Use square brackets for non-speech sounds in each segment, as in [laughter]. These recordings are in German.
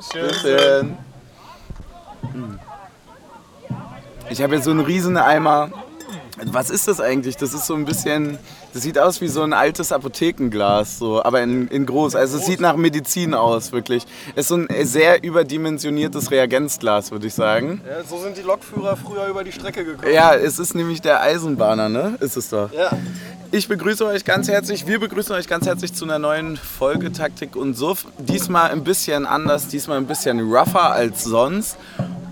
Bisschen. Ich habe jetzt so einen riesen Eimer. Was ist das eigentlich? Das ist so ein bisschen, das sieht aus wie so ein altes Apothekenglas, so, aber in, in groß. Also es sieht nach Medizin aus, wirklich. Es ist so ein sehr überdimensioniertes Reagenzglas, würde ich sagen. Ja, so sind die Lokführer früher über die Strecke gekommen. Ja, es ist nämlich der Eisenbahner, ne? Ist es doch. Ja. Ich begrüße euch ganz herzlich, wir begrüßen euch ganz herzlich zu einer neuen Folge Taktik und Suff. Diesmal ein bisschen anders, diesmal ein bisschen rougher als sonst.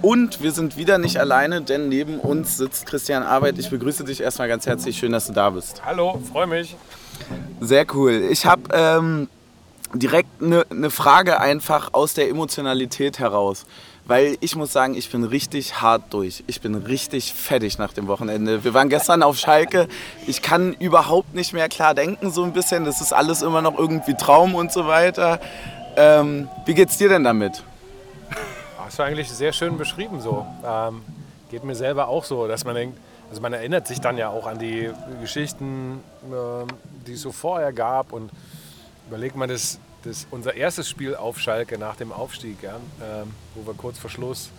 Und wir sind wieder nicht alleine, denn neben uns sitzt Christian Arbeit. Ich begrüße dich erstmal ganz herzlich. Schön, dass du da bist. Hallo, freue mich. Sehr cool. Ich habe ähm, direkt eine ne Frage einfach aus der Emotionalität heraus. Weil ich muss sagen, ich bin richtig hart durch. Ich bin richtig fertig nach dem Wochenende. Wir waren gestern auf Schalke. Ich kann überhaupt nicht mehr klar denken, so ein bisschen. Das ist alles immer noch irgendwie Traum und so weiter. Ähm, wie geht's dir denn damit? Hast du eigentlich sehr schön beschrieben so. Ähm, geht mir selber auch so, dass man denkt, also man erinnert sich dann ja auch an die Geschichten, ähm, die es so vorher gab und überlegt man das, das unser erstes Spiel auf Schalke nach dem Aufstieg, ja, ähm, wo wir kurz vor Schluss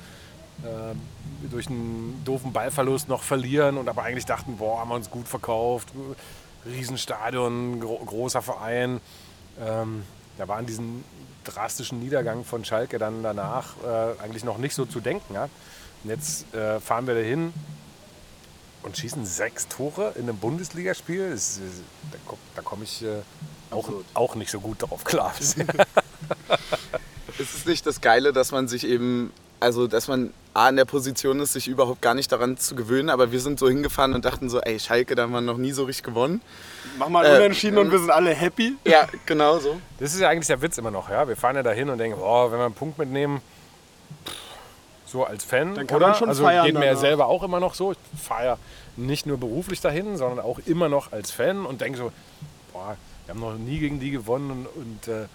ähm, durch einen doofen Ballverlust noch verlieren und aber eigentlich dachten, boah, haben wir uns gut verkauft, Riesenstadion, gro großer Verein. Ähm, da war an diesen drastischen Niedergang von Schalke dann danach äh, eigentlich noch nicht so zu denken. Ja? Und jetzt äh, fahren wir dahin und schießen sechs Tore in einem Bundesligaspiel. Da da komme ich äh, auch, auch nicht so gut drauf klar. [laughs] Ist es nicht das Geile, dass man sich eben, also dass man A in der Position ist, sich überhaupt gar nicht daran zu gewöhnen, aber wir sind so hingefahren und dachten so, ey, Schalke, da haben wir noch nie so richtig gewonnen. Mach mal Äh, unentschieden und wir sind alle happy. Ja, genau so. Das ist ja eigentlich der Witz immer noch. Ja? Wir fahren ja dahin und denken, oh, wenn wir einen Punkt mitnehmen, so als Fan, Dann kann oder? man schon also feiern geht mir ja danach. selber auch immer noch so. Ich fahre ja nicht nur beruflich dahin, sondern auch immer noch als Fan und denke so, boah, wir haben noch nie gegen die gewonnen und, und äh,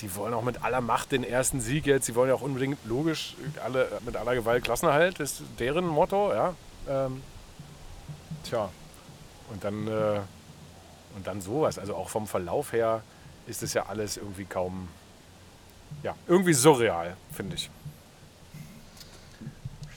die wollen auch mit aller Macht den ersten Sieg jetzt. Sie wollen ja auch unbedingt, logisch, alle mit aller Gewalt Klassenerhalt, ist deren Motto, ja. Ähm, tja, und dann, äh, und dann sowas. Also auch vom Verlauf her ist es ja alles irgendwie kaum, ja, irgendwie surreal, finde ich.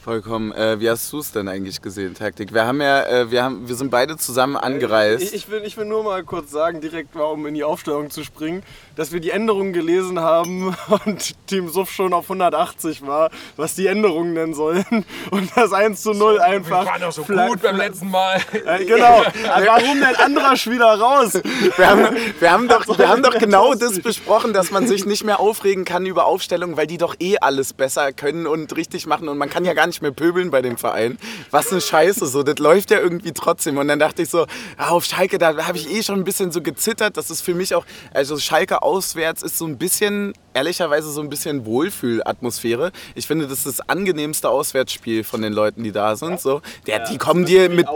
Vollkommen. Äh, wie hast du es denn eigentlich gesehen, Taktik? Wir haben ja, äh, wir, haben, wir sind beide zusammen angereist. Ich, ich, will, ich will nur mal kurz sagen, direkt mal, um in die Aufstellung zu springen, dass wir die Änderungen gelesen haben [laughs] und Team Suff schon auf 180 war, was die Änderungen denn sollen. [laughs] Und das 1 zu 0 einfach. Wir waren doch so fla- gut beim letzten Mal. [laughs] Äh, genau. Warum denn anderer Spieler raus? Wir haben, wir haben doch, wir haben doch genau das besprochen, dass man sich nicht mehr aufregen kann über Aufstellungen, weil die doch eh alles besser können und richtig machen und man kann ja gar nicht mehr pöbeln bei dem Verein. Was eine Scheiße, so, das läuft ja irgendwie trotzdem. Und dann dachte ich so, auf Schalke, da habe ich eh schon ein bisschen so gezittert. Das ist für mich auch, also Schalke auswärts ist so ein bisschen, ehrlicherweise so ein bisschen Wohlfühlatmosphäre. Ich finde, das ist das angenehmste Auswärtsspiel von den Leuten, die da sind. So, der, die kommen dir mit,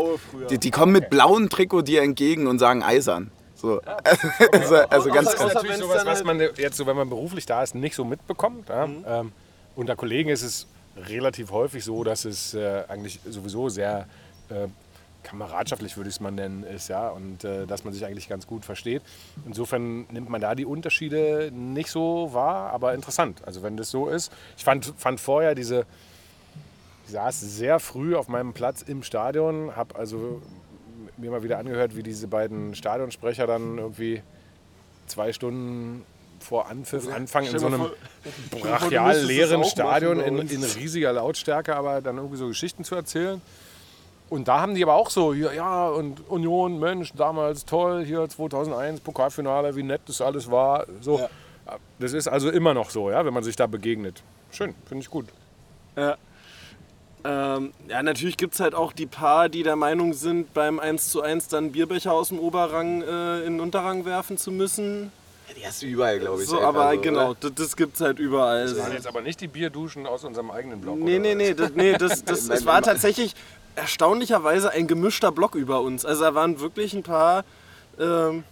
die, die kommen mit blauem Trikot dir entgegen und sagen eisern. So. [laughs] Also, also ganz, außer- ganz. natürlich sowas, was halt- man jetzt so, wenn man beruflich da ist, nicht so mitbekommt. Ja? Mhm. Ähm, unter Kollegen ist es relativ häufig so, dass es äh, eigentlich sowieso sehr äh, kameradschaftlich, würde ich es mal nennen, ist, ja, und äh, dass man sich eigentlich ganz gut versteht. Insofern nimmt man da die Unterschiede nicht so wahr, aber interessant. Also wenn das so ist. Ich fand, fand vorher diese, ich saß sehr früh auf meinem Platz im Stadion, habe also mir mal wieder angehört, wie diese beiden Stadionsprecher dann irgendwie zwei Stunden vor Anpfiff anfangen in so einem brachial leeren Stadion in, in riesiger Lautstärke, aber dann irgendwie so Geschichten zu erzählen. Und da haben die aber auch so, ja, ja, und Union, Mensch, damals toll, hier 2001, Pokalfinale, wie nett das alles war. So, Das ist also immer noch so, ja, wenn man sich da begegnet. Schön, finde ich gut. Ja. Ähm, ja, natürlich gibt es halt auch die paar, die der Meinung sind, beim 1 zu 1 dann Bierbecher aus dem Oberrang äh, in den Unterrang werfen zu müssen. Die hast du überall, glaube ich. So, aber so, genau, oder? das, das gibt es halt überall. Das waren jetzt aber nicht die Bierduschen aus unserem eigenen Block. Nee, nee, nee, das, nee das, [laughs] das, es war tatsächlich erstaunlicherweise ein gemischter Block über uns. Also da waren wirklich ein paar ähm,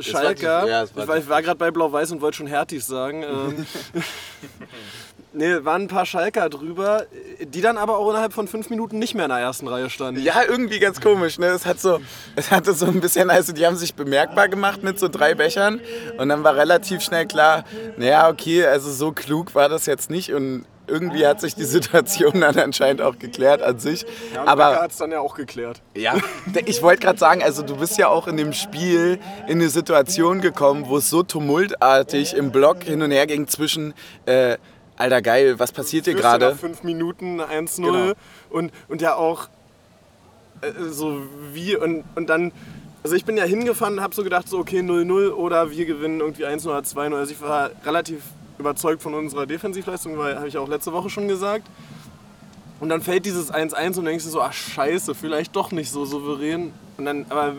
Schalker. die- ja, das war ich war, war gerade bei Blau-Weiß und wollte schon Hertis sagen. Ähm, [laughs] nee, waren ein paar Schalker drüber, die dann aber auch innerhalb von fünf Minuten nicht mehr in der ersten Reihe standen. Ja, irgendwie ganz komisch. Ne? Es, hat so, es hatte so ein bisschen, also die haben sich bemerkbar gemacht mit so drei Bechern und dann war relativ schnell klar, naja, okay, also so klug war das jetzt nicht und irgendwie hat sich die Situation dann anscheinend auch geklärt an sich. Ja, Aber hat es dann ja auch geklärt. Ja, ich wollte gerade sagen, also du bist ja auch in dem Spiel in eine Situation gekommen, wo es so tumultartig im Block hin und her ging zwischen, äh, alter geil, was passiert hier gerade? fünf Minuten 1-0 Genau. und, und ja auch äh, so wie und, und dann. Also ich bin ja hingefahren und habe so gedacht, so okay 0-0 oder wir gewinnen irgendwie 1-0 oder 2-0. Also ich war relativ überzeugt von unserer Defensivleistung, weil habe ich auch letzte Woche schon gesagt. Und dann fällt dieses 1-1 und denkst du so, ach scheiße, vielleicht doch nicht so souverän. Und dann, aber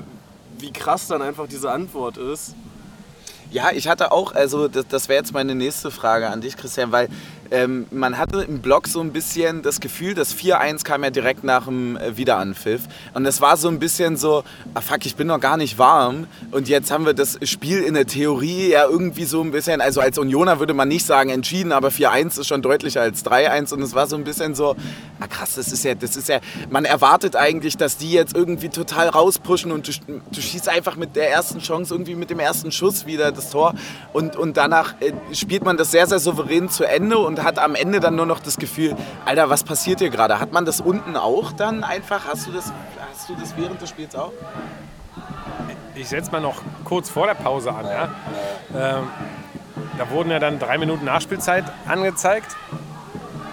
wie krass dann einfach diese Antwort ist. Ja, ich hatte auch, also das, das wäre jetzt meine nächste Frage an dich, Christian, weil ähm, man hatte im Blog so ein bisschen das Gefühl, das 4-1 kam ja direkt nach dem äh, Wiederanpfiff. Und es war so ein bisschen so, ah fuck, ich bin noch gar nicht warm. Und jetzt haben wir das Spiel in der Theorie ja irgendwie so ein bisschen, also als Unioner würde man nicht sagen entschieden, aber 4-1 ist schon deutlicher als 3-1. Und es war so ein bisschen so, ah krass, das ist ja, das ist ja, man erwartet eigentlich, dass die jetzt irgendwie total rauspushen und du, du schießt einfach mit der ersten Chance, irgendwie mit dem ersten Schuss wieder das Tor. Und, und danach äh, spielt man das sehr, sehr souverän zu Ende und hat am Ende dann nur noch das Gefühl, Alter, was passiert hier gerade? Hat man das unten auch dann einfach? Hast du das, hast du das während des Spiels auch? Ich setze mal noch kurz vor der Pause an. Ja? Ähm, da wurden ja dann drei Minuten Nachspielzeit angezeigt.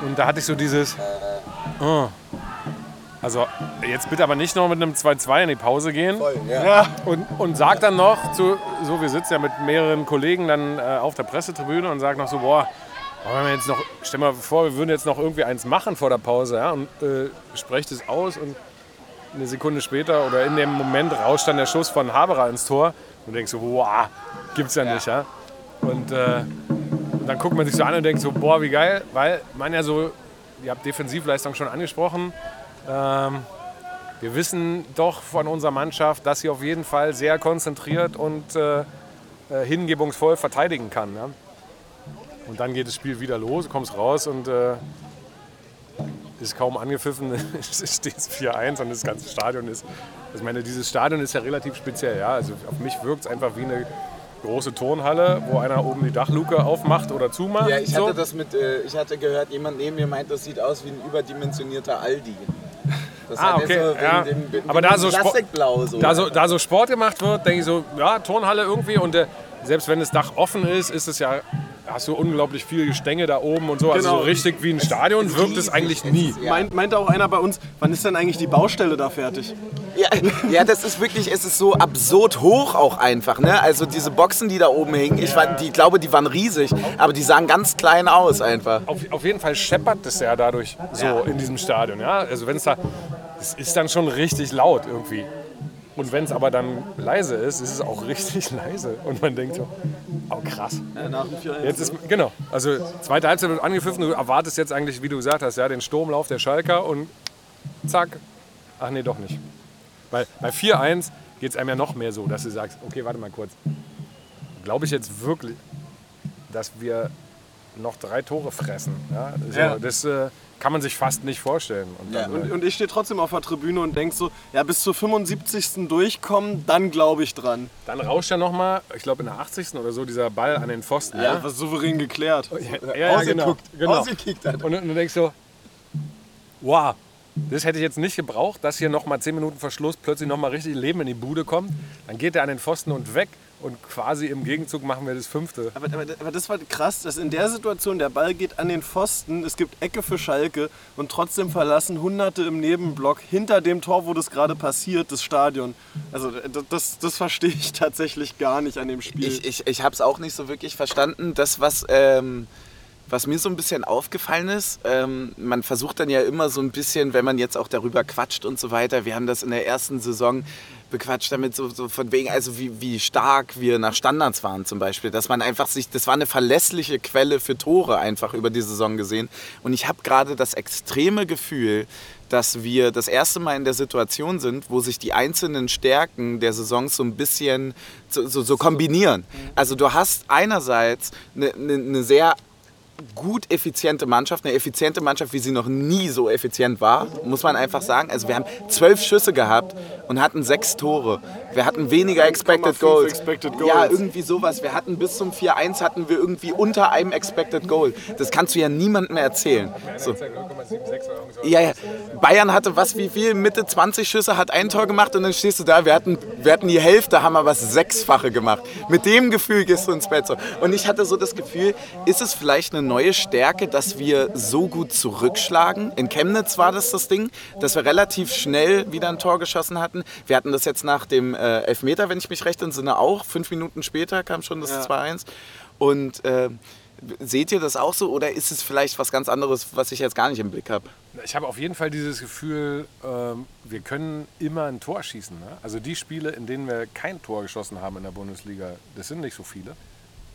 Und da hatte ich so dieses. Oh. Also, jetzt bitte aber nicht noch mit einem 2-2 in die Pause gehen. Ja, Und, und sagt dann noch, zu, so wir sitzen ja mit mehreren Kollegen dann äh, auf der Pressetribüne und sagt noch so, boah, wollen wir jetzt noch, stell mal vor, wir würden jetzt noch irgendwie eins machen vor der Pause ja, und äh, sprecht es aus und eine Sekunde später oder in dem Moment rauscht dann der Schuss von Haberer ins Tor und denkst so, boah, gibt's ja, nicht, ja. Und äh, dann guckt man sich so an und denkt so, boah, wie geil, weil man ja so, ihr habt Defensivleistung schon angesprochen, ähm, wir wissen doch von unserer Mannschaft, dass sie auf jeden Fall sehr konzentriert und äh, äh, hingebungsvoll verteidigen kann. Ja? Und dann geht das Spiel wieder los, du kommst raus und äh, ist kaum angepfiffen, [laughs] steht es 4-1 und das ganze Stadion ist. Also ich meine, dieses Stadion ist ja relativ speziell. Ja? Also auf mich wirkt es einfach wie eine große Turnhalle, wo einer oben die Dachluke aufmacht oder zumacht. Ja, ich so. hatte das mit, äh, ich hatte gehört, jemand neben mir meint, das sieht aus wie ein überdimensionierter Aldi. Das Ah, okay, so ja. dem, wegen Aber da dem so so. da so, da so Sport gemacht wird, denke ich so, ja, Turnhalle irgendwie. Und äh, selbst wenn das Dach offen ist, ist es ja, hast du unglaublich viel Gestänge da oben und so. Also Genau. so richtig wie ein Stadion wirkt es eigentlich nie. Ja. meint, meinte auch einer bei uns, wann ist denn eigentlich die Baustelle da fertig? Ja, ja, das ist wirklich, es ist so absurd hoch auch einfach. Ne? Also diese Boxen, die da oben hingen, ich, war, die, ich glaube, die waren riesig, aber die sahen ganz klein aus einfach. Auf, auf jeden Fall scheppert es ja dadurch so in diesem Stadion. Ja? Also wenn es da, es ist dann schon richtig laut irgendwie. Und wenn es aber dann leise ist, ist es auch [laughs] richtig leise. Und man denkt so, oh krass. Ja, nach dem 4-1. Jetzt ist, genau, also zweite Halbzeit wird angepfiffen, du erwartest jetzt eigentlich, wie du gesagt hast, ja, den Sturmlauf der Schalker und zack, ach nee, doch nicht. Weil bei 4-1 geht es einem ja noch mehr so, dass du sagst, okay, warte mal kurz, glaube ich jetzt wirklich, dass wir noch drei Tore fressen? Ja, so, Ja. Das äh, kann man sich fast nicht vorstellen. Und dann, Und, und ich stehe trotzdem auf der Tribüne und denk so, ja, bis zur 75. durchkommen, dann glaube ich dran. dann rauscht ja nochmal, ich glaube in der 80. oder so, dieser Ball an den Pfosten. Ja, was souverän geklärt. Ja, ja, genau. Ausgeguckt, genau. ausgekickt hat. Und, und du denkst so, wow, das hätte ich jetzt nicht gebraucht, dass hier nochmal 10 Minuten Verschluss plötzlich nochmal richtig Leben in die Bude kommt. Dann geht er an den Pfosten und weg und quasi im Gegenzug machen wir das fünfte. Aber, aber, aber das war krass, dass in der Situation der Ball geht an den Pfosten, es gibt Ecke für Schalke und trotzdem verlassen Hunderte im Nebenblock hinter dem Tor, wo das gerade passiert, das Stadion. Also das, das, verstehe ich [laughs] tatsächlich gar nicht an dem Spiel. Ich, ich, ich habe es auch nicht so wirklich verstanden. Das, was, ähm, was mir so ein bisschen aufgefallen ist, ähm, man versucht dann ja immer so ein bisschen, wenn man jetzt auch darüber quatscht und so weiter, wir haben das in der ersten Saison bequatscht damit, so, so von wegen, also wie, wie stark wir nach Standards waren zum Beispiel. Dass man einfach sich, das war eine verlässliche Quelle für Tore einfach über die Saison gesehen. Und ich habe gerade das extreme Gefühl, dass wir das erste Mal in der Situation sind, wo sich die einzelnen Stärken der Saisons so ein bisschen so, so, so kombinieren. Also du hast einerseits eine, eine, eine sehr gut effiziente Mannschaft, eine effiziente Mannschaft, wie sie noch nie so effizient war, muss man einfach sagen. Also wir haben zwölf Schüsse gehabt und hatten sechs Tore. Wir hatten weniger Expected 1,5 Goals. Expected Goals. Ja, irgendwie sowas. Wir hatten bis zum 4-1 hatten wir irgendwie unter einem Expected Goal. Das kannst du ja niemandem mehr erzählen. So. Ja, ja. Bayern hatte was wie viel? Mitte 20 Schüsse, hat ein Tor gemacht und dann stehst du da. Wir hatten, wir hatten die Hälfte, haben aber das Sechsfache gemacht. Mit dem Gefühl gehst du ins Bett. So. Und ich hatte so das Gefühl, ist es vielleicht eine neue Stärke, dass wir so gut zurückschlagen? In Chemnitz war das das Ding, dass wir relativ schnell wieder ein Tor geschossen hatten. Wir hatten das jetzt nach dem äh, Elfmeter, wenn ich mich recht entsinne, auch. Fünf Minuten später kam schon das Ja. 2-1. Und äh, seht ihr das auch so oder ist es vielleicht was ganz anderes, was ich jetzt gar nicht im Blick habe? Ich habe auf jeden Fall dieses Gefühl, ähm, wir können immer ein Tor schießen. Ne? Also die Spiele, in denen wir kein Tor geschossen haben in der Bundesliga, das sind nicht so viele.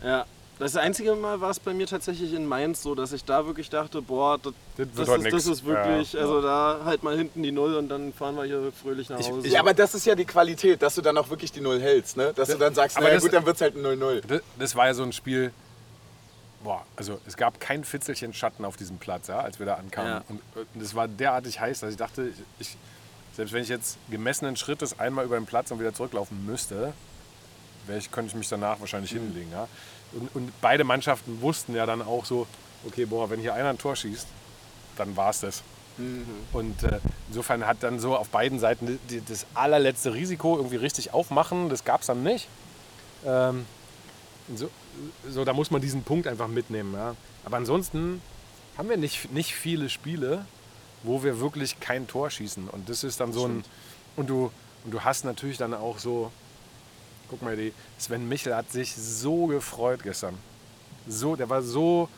Ja. Das einzige Mal war es bei mir tatsächlich in Mainz so, dass ich da wirklich dachte, boah, das, Das das, ist, das ist wirklich, Ja. also da halt mal hinten die Null und dann fahren wir hier fröhlich nach Hause. Ja, aber das ist ja die Qualität, dass du dann auch wirklich die Null hältst, ne? Dass du dann sagst, Aber naja das- gut, dann wird es halt ein 0-0. Das, das war ja so ein Spiel, boah, also es gab kein Fitzelchen Schatten auf diesem Platz, ja, als wir da ankamen. Ja. Und äh, das war derartig heiß, dass ich dachte, ich, ich, selbst wenn ich jetzt gemessenen Schrittes einmal über den Platz und wieder zurücklaufen müsste, wär ich, könnte ich mich danach wahrscheinlich hinlegen. Ja. Und, und beide Mannschaften wussten ja dann auch so, okay, boah, wenn hier einer ein Tor schießt, dann war es das. Und äh, insofern hat dann so auf beiden Seiten die, das allerletzte Risiko irgendwie richtig aufmachen, das gab es dann nicht. Ähm, so, so, da muss man diesen Punkt einfach mitnehmen. Ja. Aber ansonsten haben wir nicht, nicht viele Spiele, wo wir wirklich kein Tor schießen. Und das ist dann so ein. Und du, und du hast natürlich dann auch so. Guck mal, die Sven Michel hat sich so gefreut gestern. So, der war so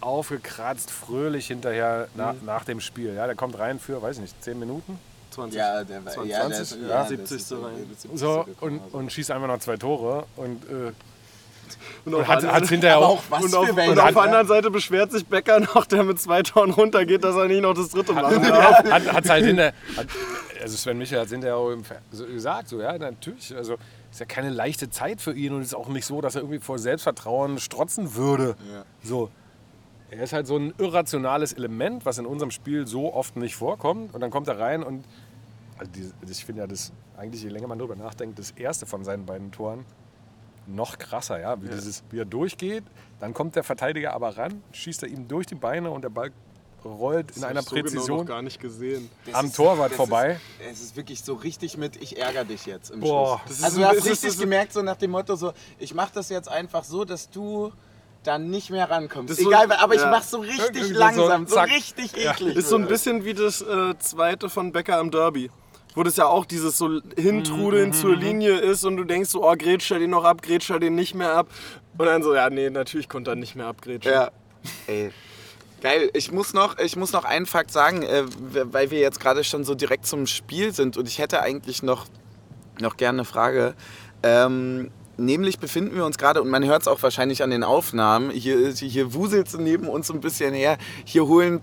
aufgekratzt, fröhlich hinterher nach, nach dem Spiel. Ja, der kommt rein für, weiß ich nicht, 10 Minuten. 20. Ja, der war 20, ja, 20, der, ja, ja, 70. das ist so- rein. 70. So, und, also. und schießt einfach noch zwei Tore. Und, äh, [laughs] Und und auf, hat der es hinterher auch. auch und auf, und auf ne? der anderen Seite beschwert sich Becker noch, der mit zwei Toren runtergeht, dass er nicht noch das dritte machen darf. [laughs] hat, hat's halt hinter, hat, also Sven Michel hat es hinterher auch im Fer- so gesagt, so ja, natürlich, also ist ja keine leichte Zeit für ihn und es ist auch nicht so, dass er irgendwie vor Selbstvertrauen strotzen würde. Ja. So. Er ist halt so ein irrationales Element, was in unserem Spiel so oft nicht vorkommt und dann kommt er rein und also die, ich finde ja das eigentlich, je länger man drüber nachdenkt, das erste von seinen beiden Toren noch krasser, ja, wie, Dieses, wie er durchgeht, dann kommt der Verteidiger aber ran, schießt er ihm durch die Beine und der Ball rollt in einer Das hab ich so genau Präzision noch gar nicht gesehen. Am ist- Torwart das vorbei. Ist, es ist wirklich so richtig mit, ich ärgere dich jetzt im Boah. Schluss. Das ist also du hast richtig gemerkt, so nach dem Motto, so, ich mache das jetzt einfach so, dass du dann nicht mehr rankommst. Das ist so- Egal, aber ich ja. mach's so richtig Irgendwie so langsam, so, zack. richtig eklig. Ist so ein bisschen wie das äh, zweite von Becker am Derby. Wo das ja auch dieses so Hintrudeln zur Linie ist und du denkst so, oh, grätscht er den noch ab, grätscht er den nicht mehr ab. Und dann so, ja, nee, natürlich konnte er nicht mehr abgrätschen. Ja. Ey. Geil, ich muss noch, ich muss noch einen Fakt sagen, äh, weil wir jetzt gerade schon so direkt zum Spiel sind und ich hätte eigentlich noch, noch gerne eine Frage. Ähm, nämlich befinden wir uns gerade, und man hört es auch wahrscheinlich an den Aufnahmen, hier, hier wuselt es neben uns ein bisschen her, hier holen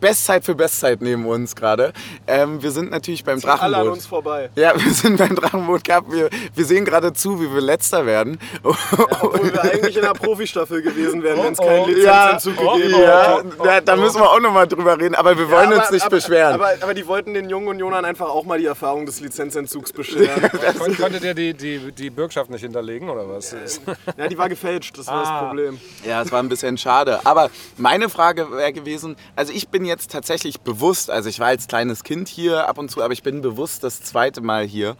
Bestzeit für Bestzeit neben uns gerade. Ähm, wir sind natürlich beim Sind alle an Drachenboot. uns vorbei. Ja, [laughs] wir sind beim Drachenboot Cup. Wir, wir sehen gerade zu, wie wir letzter werden. [laughs] Obwohl wir eigentlich in der Profistaffel gewesen wären, wenn es Oh, keinen oh. Lizenzentzug Ja, gegeben oh, Ja, hätte. da, da müssen wir auch nochmal drüber reden, aber wir wollen aber, uns nicht aber, beschweren. Aber, aber die wollten den jungen Unionern einfach auch mal die Erfahrung des Lizenzentzugs bescheren. [laughs] Kon konntet ihr die, die, die Bürgschaft nicht hinterlegen oder was? [laughs] ja, die war gefälscht, das war das Ah. Problem. Ja, es war ein bisschen schade. Aber meine Frage wäre gewesen, also ich bin jetzt tatsächlich bewusst, also ich war als kleines Kind hier ab und zu, aber ich bin bewusst das zweite Mal hier.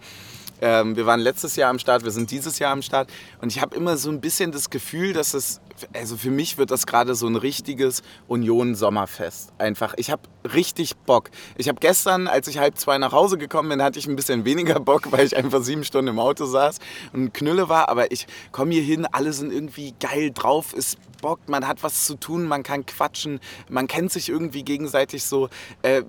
Ähm, wir waren letztes Jahr am Start, wir sind dieses Jahr am Start und ich habe immer so ein bisschen das Gefühl, dass es, also für mich wird das gerade so ein richtiges Union-Sommerfest. Einfach, ich habe richtig Bock. Ich habe gestern, als ich halb zwei nach Hause gekommen bin, hatte ich ein bisschen weniger Bock, [laughs] weil ich einfach sieben Stunden im Auto saß und Knülle war, aber ich komme hier hin, alle sind irgendwie geil drauf, es bockt, man hat was zu tun, man kann quatschen, man kennt sich irgendwie gegenseitig so. Äh,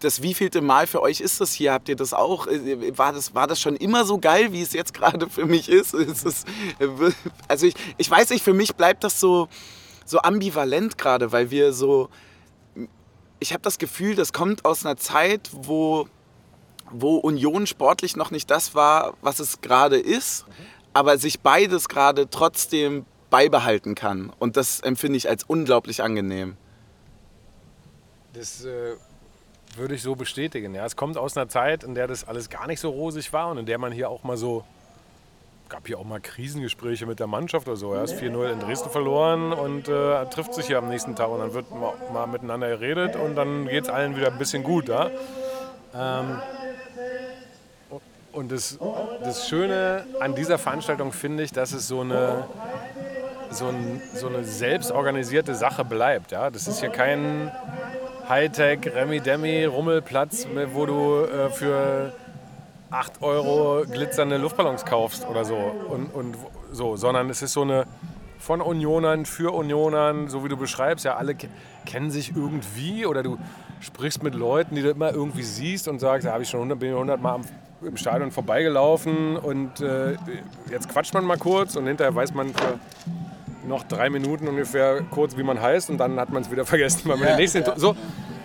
das wievielte Mal für euch ist das hier? Habt ihr das auch? Äh, War das, war das schon immer so geil, wie es jetzt gerade für mich ist? [laughs] ist es, äh, also ich, ich weiß nicht, für mich bleibt das so, so ambivalent gerade, weil wir so, ich habe das Gefühl, das kommt aus einer Zeit, wo, wo Union sportlich noch nicht das war, was es gerade ist, aber sich beides gerade trotzdem beibehalten kann. Und das empfinde ich als unglaublich angenehm. Das äh, würde ich so bestätigen. Ja. Es kommt aus einer Zeit, in der das alles gar nicht so rosig war und in der man hier auch mal so, gab hier auch mal Krisengespräche mit der Mannschaft oder so. Er ist 4-0 in Dresden verloren und äh, trifft sich hier am nächsten Tag und dann wird mal, mal miteinander geredet und dann geht es allen wieder ein bisschen gut. Ja. Ähm, und das, das Schöne an dieser Veranstaltung finde ich, dass es so eine, so, ein, so eine selbstorganisierte Sache bleibt. Ja? Das ist hier kein Hightech, Remi-Demi, Rummelplatz, wo du äh, für 8 Euro glitzernde Luftballons kaufst oder so. Und, und so, sondern es ist so eine von Unionern für Unionern, so wie du beschreibst, ja, alle ke kennen sich irgendwie oder du sprichst mit Leuten, die du immer irgendwie siehst und sagst, da habe ich schon 100, bin ich 100 Mal am, im Stadion vorbeigelaufen und äh, jetzt quatscht man mal kurz und hinterher weiß man für noch drei Minuten ungefähr kurz, wie man heißt und dann hat man es wieder vergessen, weil man Ja, den nächsten ja. so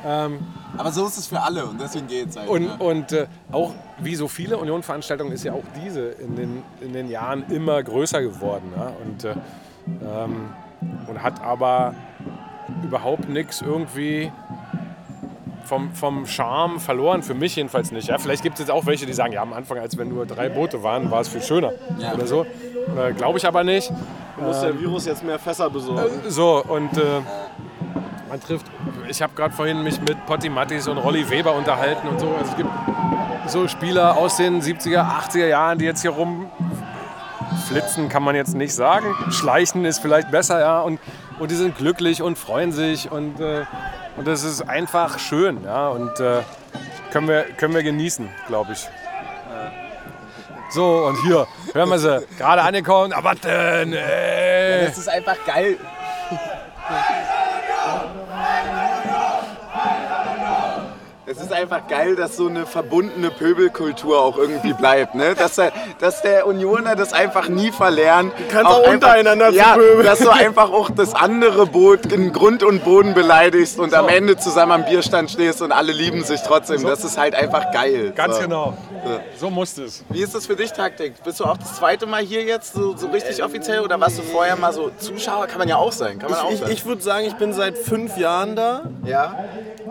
ähm, Aber so ist es für alle und deswegen geht's halt. und, und äh, auch wie so viele Union-Veranstaltungen ist ja auch diese in den, in den Jahren immer größer geworden. Ja? Und, äh, ähm, und hat aber überhaupt nichts irgendwie vom, vom Charme verloren, für mich jedenfalls nicht. Ja? Vielleicht gibt es jetzt auch welche, die sagen, ja, am Anfang, als wenn nur drei Boote waren, war es viel schöner Ja. oder so. Äh, Glaube ich aber nicht. Muss der Virus jetzt mehr Fässer besorgen? So, und äh, man trifft. Ich habe gerade vorhin mich mit Potti Mattis und Rolli Weber unterhalten und so. Also es gibt so Spieler aus den 70er, 80er Jahren, die jetzt hier rumflitzen, kann man jetzt nicht sagen. Schleichen ist vielleicht besser, ja. Und, und die sind glücklich und freuen sich und, äh, und das ist einfach schön, ja. Und äh, können, wir, können wir genießen, glaube ich. So, und hier hören wir sie. Gerade angekommen. Aber denn, ey. Es ist einfach geil. Es ist einfach geil, dass so eine verbundene Pöbelkultur auch irgendwie bleibt. Ne? Dass, der, dass der Unioner das einfach nie verlernt. Du kannst auch untereinander ja, verpöbeln. Dass du einfach auch das andere Boot in Grund und Boden beleidigst und am Ende zusammen am Bierstand stehst und alle lieben sich trotzdem. Das ist halt einfach geil. Ganz so. genau. So muss es. Wie ist das für dich, Taktik? Bist du auch das zweite Mal hier jetzt so, so richtig offiziell oder warst du vorher mal so Zuschauer? Kann man ja auch sein. Kann man auch Ich, sein. ich würde sagen, ich bin seit fünf Jahren da ja?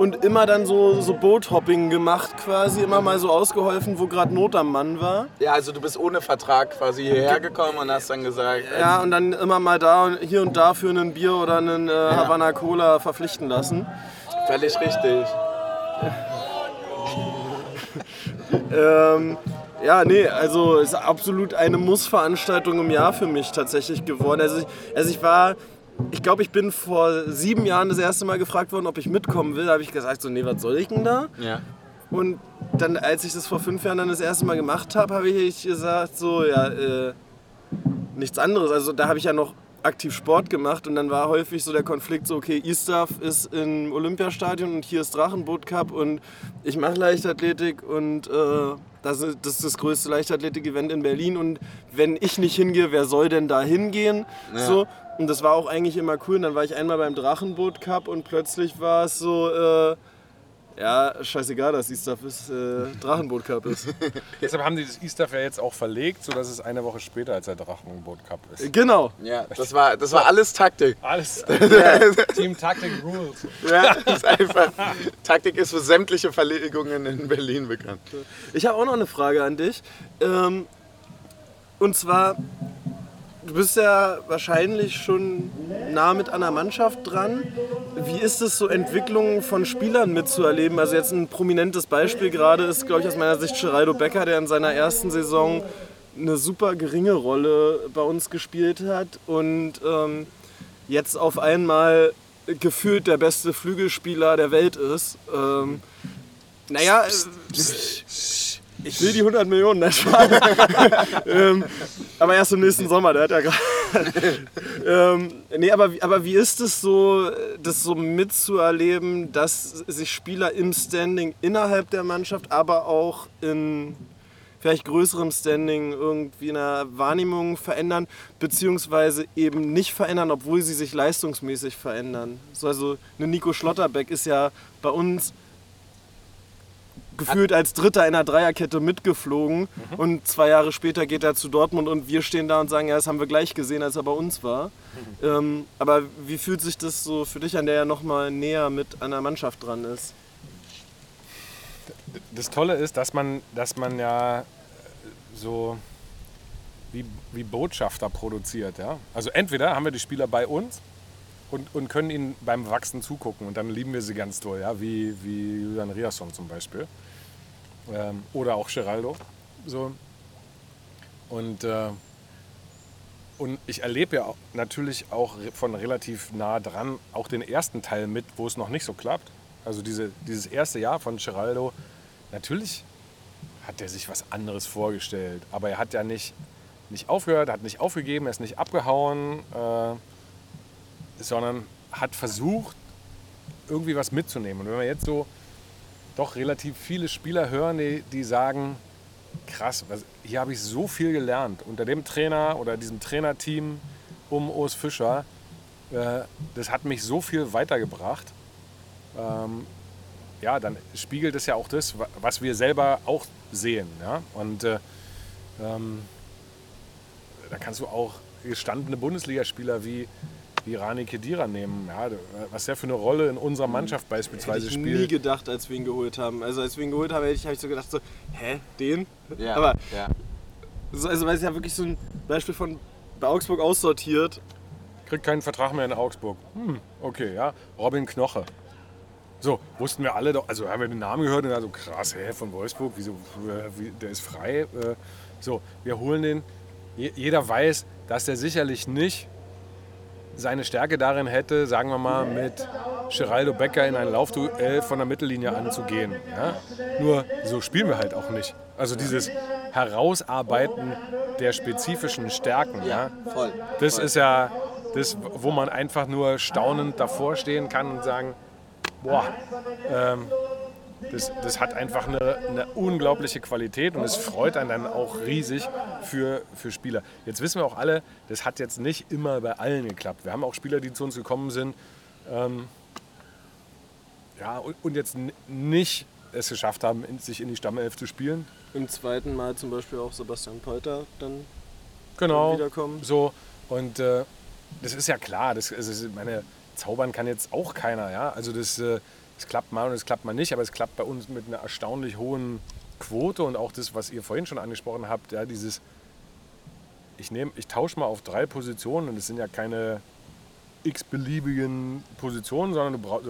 Und immer dann so, so Boothopping gemacht quasi, immer mal so ausgeholfen, wo gerade Not am Mann war. ja, also du bist ohne Vertrag quasi hierher gekommen und hast dann gesagt, äh, Ja, und dann immer mal da und hier und da für einen Bier oder einen äh, Havana Cola verpflichten lassen. völlig richtig. [laughs] Ähm, ja, nee, also es ist absolut eine Muss-Veranstaltung im Jahr für mich tatsächlich geworden. Also ich, also ich war, ich glaube, ich bin vor sieben Jahren das erste Mal gefragt worden, ob ich mitkommen will. Da habe ich gesagt, so, nee, was soll ich denn da? Ja. Und dann, als ich das vor fünf Jahren dann das erste Mal gemacht habe, habe ich gesagt, so, ja, äh, nichts anderes. Also da habe ich ja noch aktiv Sport gemacht und dann war häufig so der Konflikt so, okay, Istaf ist im Olympiastadion und hier ist Drachenboot Cup und ich mache Leichtathletik und äh, das, ist, das ist das größte Leichtathletik-Event in Berlin und wenn ich nicht hingehe, wer soll denn da hingehen? So. Und das war auch eigentlich immer cool. Und dann war ich einmal beim Drachenboot Cup und plötzlich war es so, äh, ja, scheißegal, dass Istaf ist, äh, Drachenboot Cup ist. [laughs] Deshalb haben die das Easter Fair jetzt auch verlegt, sodass es eine Woche später als der Drachenboot Cup ist. genau. Ja, das war, das war alles Taktik. Alles [laughs] Team Taktik Rules. Ja, das ist einfach, Taktik ist für sämtliche Verlegungen in Berlin bekannt. Ich habe auch noch eine Frage an dich. Ähm, und zwar, du bist ja wahrscheinlich schon nah mit einer Mannschaft dran. Wie ist es so, Entwicklungen von Spielern mitzuerleben? Also jetzt ein prominentes Beispiel gerade ist, glaube ich, aus meiner Sicht Geraldo Becker, der in seiner ersten Saison eine super geringe Rolle bei uns gespielt hat und ähm, jetzt auf einmal gefühlt der beste Flügelspieler der Welt ist. Ähm, naja, ich will die 100 Millionen nicht [laughs] ähm, Aber erst im nächsten Sommer, der hat ja gerade. [laughs] ähm, nee, aber, aber wie ist es so, das so mitzuerleben, dass sich Spieler im Standing innerhalb der Mannschaft, aber auch in vielleicht größerem Standing irgendwie in der Wahrnehmung verändern, beziehungsweise eben nicht verändern, obwohl sie sich leistungsmäßig verändern. So, also eine Nico Schlotterbeck ist ja bei uns gefühlt als Dritter in der Dreierkette mitgeflogen mhm. und zwei Jahre später geht er zu Dortmund und wir stehen da und sagen, ja, das haben wir gleich gesehen, als er bei uns war. Mhm. Ähm, aber wie fühlt sich das so für dich an, der ja nochmal näher mit einer Mannschaft dran ist? Das Tolle ist, dass man, dass man ja so wie, wie Botschafter produziert. Ja? Also entweder haben wir die Spieler bei uns und, und können ihnen beim Wachsen zugucken und dann lieben wir sie ganz doll, ja? wie, wie Julian Riasson zum Beispiel ähm, oder auch Geraldo. So. Und, äh, und ich erlebe ja natürlich auch von relativ nah dran auch den ersten Teil mit, wo es noch nicht so klappt. Also diese, dieses erste Jahr von Geraldo, natürlich hat er sich was anderes vorgestellt. Aber er hat ja nicht, nicht aufgehört, hat nicht aufgegeben, er ist nicht abgehauen, äh, sondern hat versucht, irgendwie was mitzunehmen. Und wenn wir jetzt so doch relativ viele Spieler hören, die, die sagen, krass, hier habe ich so viel gelernt. Unter dem Trainer oder diesem Trainerteam um Urs Fischer, äh, das hat mich so viel weitergebracht. Ähm, ja, dann spiegelt es ja auch das, was wir selber auch sehen. Ja? Und äh, ähm, da kannst du auch gestandene Bundesligaspieler wie wie Rani Kedira nehmen. Ja, was der für eine Rolle in unserer mhm. Mannschaft beispielsweise hätte ich spielt. nie gedacht, als wir ihn geholt haben. Also als wir ihn geholt haben, hätte ich, hab ich so gedacht, so, hä, den? Ja, Aber ja. So, also weil es ja wirklich so ein Beispiel von bei Augsburg aussortiert. Kriegt keinen Vertrag mehr in Augsburg. Hm, okay, ja. Robin Knoche. So, wussten wir alle doch, also haben wir den Namen gehört und dann so, krass, hä, von Wolfsburg, wieso, wie, der ist frei. Äh, so, wir holen den. Jeder weiß, dass der sicherlich nicht seine Stärke darin hätte, sagen wir mal, mit Geraldo Becker in ein Laufduell von der Mittellinie anzugehen. Ja? Nur so spielen wir halt auch nicht. Also dieses Herausarbeiten der spezifischen Stärken. Ja, voll. Das voll. ist ja das, wo man einfach nur staunend davor stehen kann und sagen, boah, ähm, das, das hat einfach eine, eine, unglaubliche Qualität und es freut einen dann auch riesig für, für Spieler. Jetzt wissen wir auch alle, das hat jetzt nicht immer bei allen geklappt. Wir haben auch Spieler, die zu uns gekommen sind ähm, ja, und, und, jetzt nicht es geschafft haben, sich in die Stammelf zu spielen. Im zweiten Mal zum Beispiel auch Sebastian Polter dann genau, wiederkommen. So, und äh, das ist ja klar, das, also meine, zaubern kann jetzt auch keiner. Ja? Also das... Äh, es klappt mal und es klappt mal nicht, aber es klappt bei uns mit einer erstaunlich hohen Quote und auch das, was ihr vorhin schon angesprochen habt, ja, dieses, ich nehme, ich tausche mal auf drei Positionen und es sind ja keine x-beliebigen Positionen, sondern du brauchst,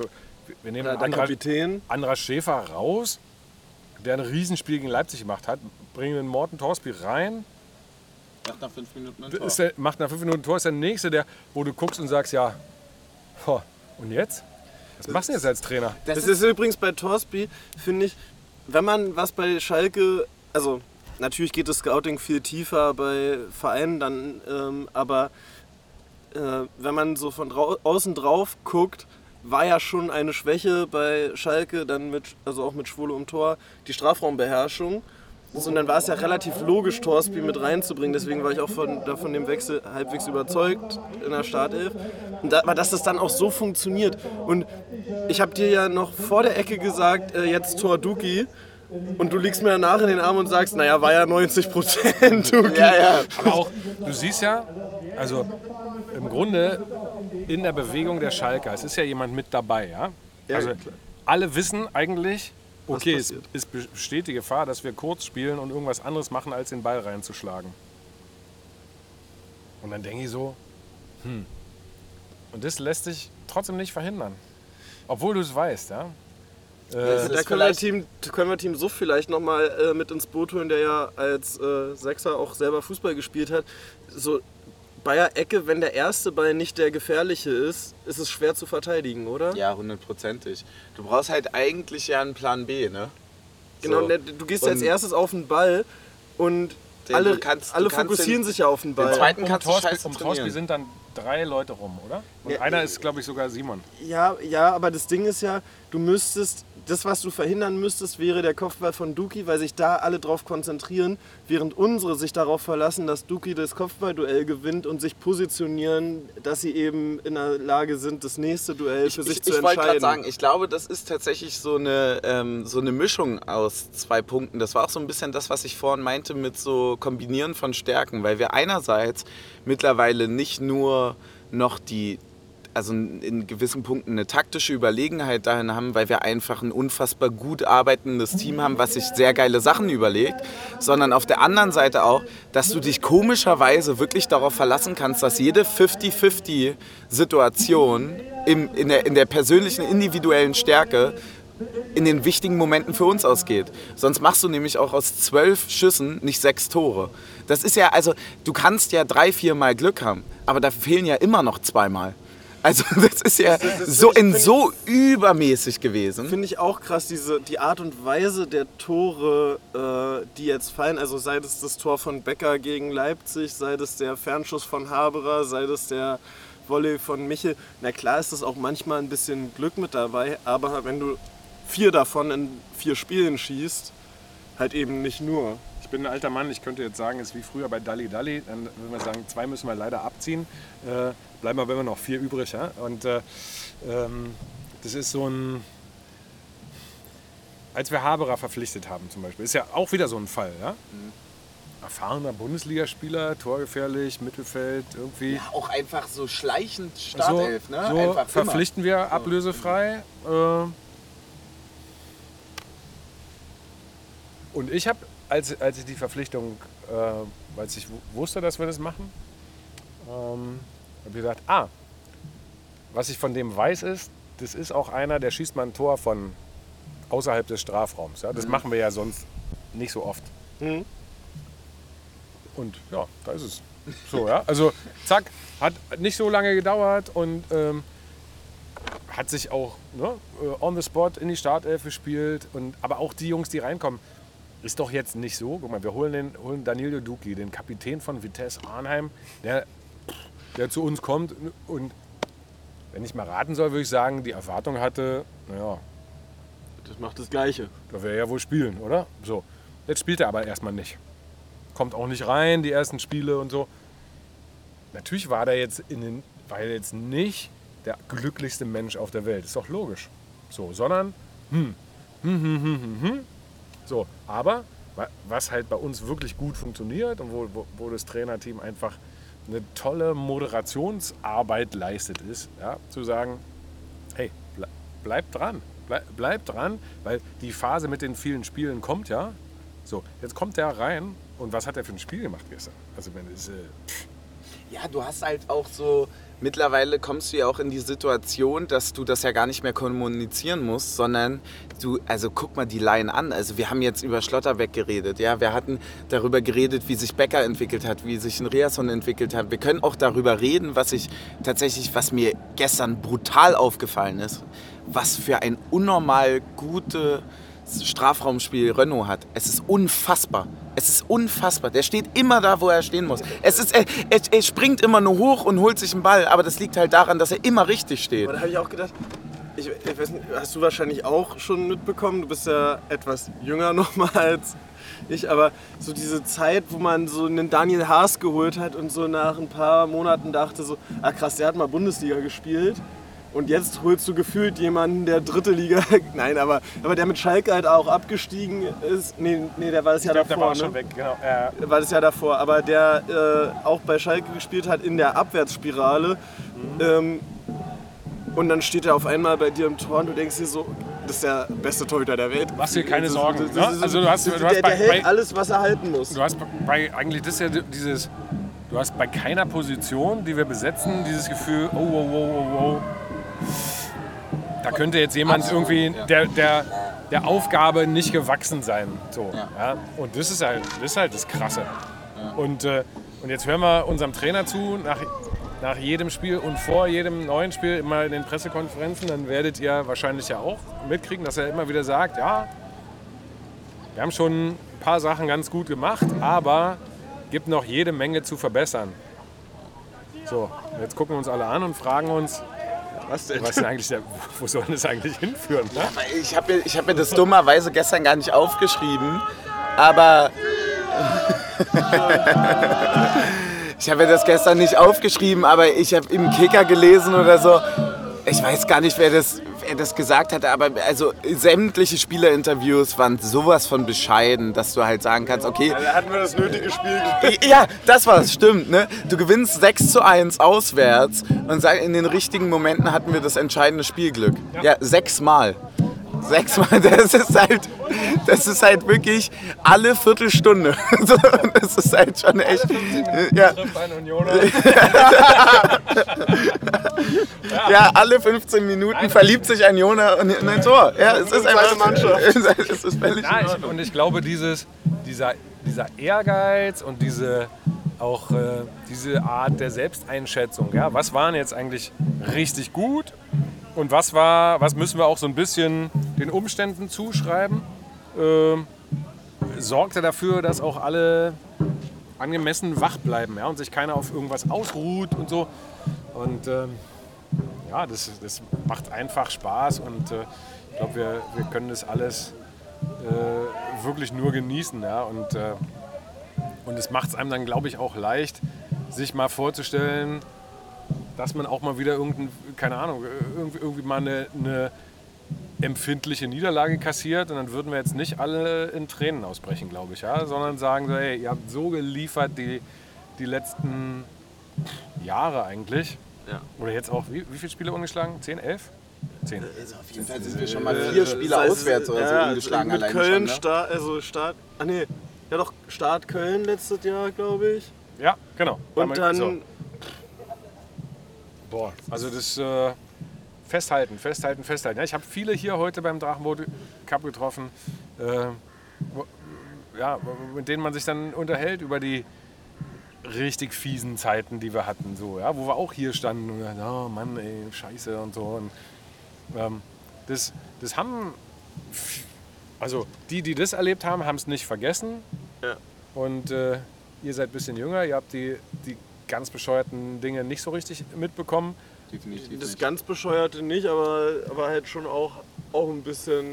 wir nehmen Andra, Kapitän. Andra Schäfer raus, der ein Riesenspiel gegen Leipzig gemacht hat, bringen den Morten Torsby rein. Macht nach fünf Minuten ein Tor. Ist der, macht nach fünf Minuten ein Tor, ist der Nächste, der, wo du guckst und sagst, ja, und jetzt? Was machst du jetzt als Trainer? Das, das ist, ist übrigens bei Torsby, finde ich, wenn man was bei Schalke, also natürlich geht das Scouting viel tiefer bei Vereinen dann, ähm, aber äh, wenn man so von drau außen drauf guckt, war ja schon eine Schwäche bei Schalke, dann mit, also auch mit Schwule um Tor, die Strafraumbeherrschung. Und dann war es ja relativ logisch, Torsby mit reinzubringen. Deswegen war ich auch von, von dem Wechsel halbwegs überzeugt in der Startelf. Und da, aber dass das dann auch so funktioniert. Und ich habe dir ja noch vor der Ecke gesagt, äh, jetzt Tor Duki. Und du liegst mir danach in den Arm und sagst, naja, war ja 90 Prozent. [laughs] Ja, ja. Aber auch, du siehst ja, also im Grunde in der Bewegung der Schalker, es ist ja jemand mit dabei, ja? Also alle wissen eigentlich, okay, es, es besteht die Gefahr, dass wir kurz spielen und irgendwas anderes machen, als den Ball reinzuschlagen. Und dann denke ich so, hm. Und das lässt sich trotzdem nicht verhindern. Obwohl du es weißt, ja. Äh, Da können wir, vielleicht- Team, können wir Team Suff vielleicht nochmal äh, mit ins Boot holen, der ja als äh, Sechser auch selber Fußball gespielt hat. So Bayer Ecke, wenn der erste Ball nicht der gefährliche ist, ist es schwer zu verteidigen, oder? Ja, hundertprozentig. Du brauchst halt eigentlich ja einen Plan B, ne? Genau, So. ne, du gehst als Und erstes auf den Ball und Den alle, kannst- alle fokussieren den- sich ja auf den Ball. zweiten- um kannst du um trainieren. sind dann drei Leute rum, oder? Und Ja, einer äh, ist, glaube ich, sogar Simon. Ja, ja, aber das Ding ist ja, du müsstest, das, was du verhindern müsstest, wäre der Kopfball von Duki, weil sich da alle drauf konzentrieren, während unsere sich darauf verlassen, dass Duki das Kopfballduell gewinnt und sich positionieren, dass sie eben in der Lage sind, das nächste Duell für sich ich, zu ich wollte gerade entscheiden. sagen, ich glaube, das ist tatsächlich so eine, ähm, so eine Mischung aus zwei Punkten. Das war auch so ein bisschen das, was ich vorhin meinte mit so Kombinieren von Stärken, weil wir einerseits mittlerweile nicht nur noch die also in gewissen Punkten eine taktische Überlegenheit dahin haben, weil wir einfach ein unfassbar gut arbeitendes Team haben, was sich sehr geile Sachen überlegt, sondern auf der anderen Seite auch, dass du dich komischerweise wirklich darauf verlassen kannst, dass jede 50-50-Situation im, in, der, in der persönlichen, individuellen Stärke in den wichtigen Momenten für uns ausgeht. Sonst machst du nämlich auch aus zwölf Schüssen nicht sechs Tore. Das ist ja, also du kannst ja drei, vier Mal Glück haben, aber da fehlen ja immer noch zweimal. Also [laughs] das ist ja das so finde in ich- so übermäßig gewesen. Finde ich auch krass, diese, die Art und Weise der Tore, äh, die jetzt fallen. Also sei es das Tor von Becker gegen Leipzig, sei es der Fernschuss von Haberer, sei es der Volley von Michel. Na klar ist das auch manchmal ein bisschen Glück mit dabei, aber wenn du vier davon in vier Spielen schießt, halt eben nicht nur. Ich bin ein alter Mann, ich könnte jetzt sagen, es ist wie früher bei Dalli Dalli. Dann würden wir sagen, zwei müssen wir leider abziehen. Äh, bleiben aber immer noch vier übrig. Ja? Und äh, ähm, das ist so ein. Als wir Haberer verpflichtet haben zum Beispiel, ist ja auch wieder so ein Fall. Ja? Erfahrener Bundesligaspieler, torgefährlich, Mittelfeld, irgendwie. Ja, auch einfach so schleichend so Startelf, ne? so einfach verpflichten wir ablösefrei. Äh, und ich habe, als, als ich die Verpflichtung, äh, als ich wu- wusste, dass wir das machen, ähm, habe ich gesagt, ah, was ich von dem weiß ist, das ist auch einer, der schießt mal ein Tor von außerhalb des Strafraums. Ja? Das machen wir ja sonst nicht so oft. Mhm. Und ja, da ist es. So, ja. Also, zack, hat nicht so lange gedauert und ähm, hat sich auch ne, äh, on the spot in die Startelf gespielt. Und, aber auch die Jungs, die reinkommen, ist doch jetzt nicht so. Guck mal, wir holen, den, holen Danilo Duki, den Kapitän von Vitesse Arnheim, der, der zu uns kommt. Und wenn ich mal raten soll, würde ich sagen, die Erwartung hatte, naja, Das macht das Gleiche. da wäre er ja wohl spielen, oder? So. Jetzt spielt er aber erstmal nicht. Kommt auch nicht rein, die ersten Spiele und so. Natürlich war der jetzt in den, war er jetzt nicht der glücklichste Mensch auf der Welt. Ist doch logisch. So, sondern hm, hm, hm, hm, hm, hm. So, aber wa- was halt bei uns wirklich gut funktioniert und wo, wo, wo das Trainerteam einfach eine tolle Moderationsarbeit leistet, ist, ja, zu sagen, hey, ble bleib dran, ble bleib dran, weil die Phase mit den vielen Spielen kommt ja. So, jetzt kommt der rein und was hat er für ein Spiel gemacht gestern? Also, wenn es, äh, Ja, du hast halt auch so, mittlerweile kommst du ja auch in die Situation, dass du das ja gar nicht mehr kommunizieren musst, sondern du, also guck mal die Laien an. Also wir haben jetzt über Schlotterbeck geredet, ja, wir hatten darüber geredet, wie sich Becker entwickelt hat, wie sich ein Reason entwickelt hat. Wir können auch darüber reden, was ich tatsächlich, was mir gestern brutal aufgefallen ist, was für ein unnormal gute Strafraumspiel Renault hat. Es ist unfassbar. Es ist unfassbar. Der steht immer da, wo er stehen muss. Es ist, er, er, er springt immer nur hoch und holt sich einen Ball, aber das liegt halt daran, dass er immer richtig steht. Aber da habe ich auch gedacht, ich, ich weiß nicht, hast du wahrscheinlich auch schon mitbekommen, du bist ja etwas jünger [laughs] nochmal als ich, aber so diese Zeit, wo man so einen Daniel Haas geholt hat und so nach ein paar Monaten dachte so, ah krass, der hat mal Bundesliga gespielt. Und jetzt holst du gefühlt jemanden, der dritte Liga, [laughs] nein, aber, aber der mit Schalke halt auch abgestiegen ist. Nee, nee der war das Jahr ich glaub, der davor. war ne? schon weg. Genau. Äh, war das Jahr davor, aber der äh, auch bei Schalke gespielt hat in der Abwärtsspirale. Ähm, und dann steht er auf einmal bei dir im Tor und du denkst dir so, das ist der beste Torhüter der Welt. Machst dir keine Sorgen, das- das- ne? Also du hast- du der, hast der bei- hält bei- alles, was er halten muss. Du hast bei eigentlich das ist ja dieses du hast bei keiner Position, die wir besetzen, dieses Gefühl, oh, oh, oh, oh, oh. Da könnte jetzt jemand Absolut, irgendwie ja. der, der, der Aufgabe nicht gewachsen sein. So, Ja. ja. Und das ist halt das, ist halt das Krasse. Und, äh, und jetzt hören wir unserem Trainer zu, nach, nach jedem Spiel und vor jedem neuen Spiel immer in den Pressekonferenzen, dann werdet ihr wahrscheinlich ja auch mitkriegen, dass er immer wieder sagt, ja, wir haben schon ein paar Sachen ganz gut gemacht, aber gibt noch jede Menge zu verbessern. So, jetzt gucken wir uns alle an und fragen uns, Was denn? was denn eigentlich der, wo soll das eigentlich hinführen? Ne? Ich habe mir, ich hab mir das dummerweise gestern gar nicht aufgeschrieben, aber. [laughs] ich habe mir das gestern nicht aufgeschrieben, aber ich habe im Kicker gelesen oder so. Ich weiß gar nicht, wer das, wer das gesagt hat, aber also sämtliche Spielerinterviews waren sowas von bescheiden, dass du halt sagen kannst, okay, Da hatten wir das nötige Spiel gespielt. ja, das war's, stimmt. Ne? Du gewinnst 6 zu 1 auswärts und in den richtigen Momenten hatten wir das entscheidende Spielglück. Ja, sechsmal. Sechsmal, [laughs] das ist halt, das ist halt wirklich alle Viertelstunde. [laughs] Das ist halt schon echt. Ja, [laughs] ja, alle 15 Minuten verliebt sich ein Jona in ein Tor. Ja, es ist einfach. Mannschaft. Es ist völlig Ja, ich, und ich glaube, dieses, dieser, dieser Ehrgeiz und diese, auch äh, diese Art der Selbsteinschätzung, ja, was waren jetzt eigentlich richtig gut und was, war, was müssen wir auch so ein bisschen den Umständen zuschreiben, ähm, sorgte dafür, dass auch alle angemessen wach bleiben ja, und sich keiner auf irgendwas ausruht und so. Und ähm, ja, das, das macht einfach Spaß und äh, ich glaube, wir, wir können das alles äh, wirklich nur genießen. Ja? Und, äh, und es macht es einem dann, glaube ich, auch leicht, sich mal vorzustellen, dass man auch mal wieder irgendein, keine Ahnung, irgendwie, irgendwie mal eine, eine empfindliche Niederlage kassiert und dann würden wir jetzt nicht alle in Tränen ausbrechen, glaube ich, ja? sondern sagen so, hey, ihr habt so geliefert die, die letzten Jahre eigentlich. Ja. Oder jetzt auch, wie, wie viele Spiele ungeschlagen? 10, 11? 10. Auf jeden Fall sind wir schon mal vier Spiele auswärts oder so ja, ungeschlagen Mit allein Köln, schon. Ne? Start, also Start, ah nee, ja doch, Start Köln letztes Jahr, glaube ich. Ja, genau. Und dann, so. Boah, also das äh, Festhalten, Festhalten, Festhalten. Ja, ich habe viele hier heute beim Drachenboot Cup getroffen, äh, wo, ja, mit denen man sich dann unterhält über die richtig fiesen Zeiten, die wir hatten, so, ja, wo wir auch hier standen und dachten, oh Mann, ey, scheiße und so. Und, ähm, das, das haben, also die, die das erlebt haben, haben es nicht vergessen. Ja. Und äh, ihr seid ein bisschen jünger, ihr habt die, die ganz bescheuerten Dinge nicht so richtig mitbekommen. Definitiv das nicht. ganz Bescheuerte nicht, aber, aber halt schon auch, auch ein bisschen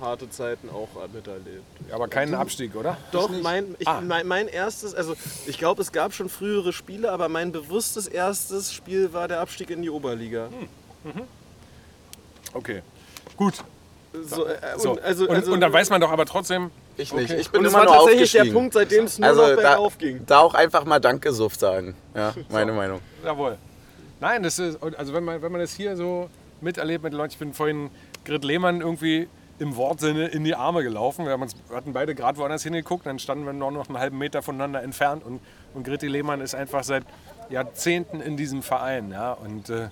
harte Zeiten auch miterlebt. Aber keinen Abstieg, oder? Doch, mein, ich, Ah. mein, mein erstes, also ich glaube, es gab schon frühere Spiele, aber mein bewusstes erstes Spiel war der Abstieg in die Oberliga. Okay. Gut. So, äh, So. Und, also, und, also, und dann weiß man doch aber trotzdem, Ich nicht. Okay. Ich bin und immer war nur tatsächlich der. Punkt, seitdem es nur Also noch da, bergauf ging. da auch einfach mal Danke Suft sagen. Ja, [laughs] meine Meinung. jawohl. Nein, das ist, also wenn man, wenn man das hier so miterlebt mit den Leuten, ich bin vorhin Grit Lehmann irgendwie im Wortsinne in die Arme gelaufen. Wir haben uns, hatten beide gerade woanders hingeguckt, dann standen wir nur noch einen halben Meter voneinander entfernt und, und Gritti Lehmann ist einfach seit Jahrzehnten in diesem Verein. Ja, und, äh,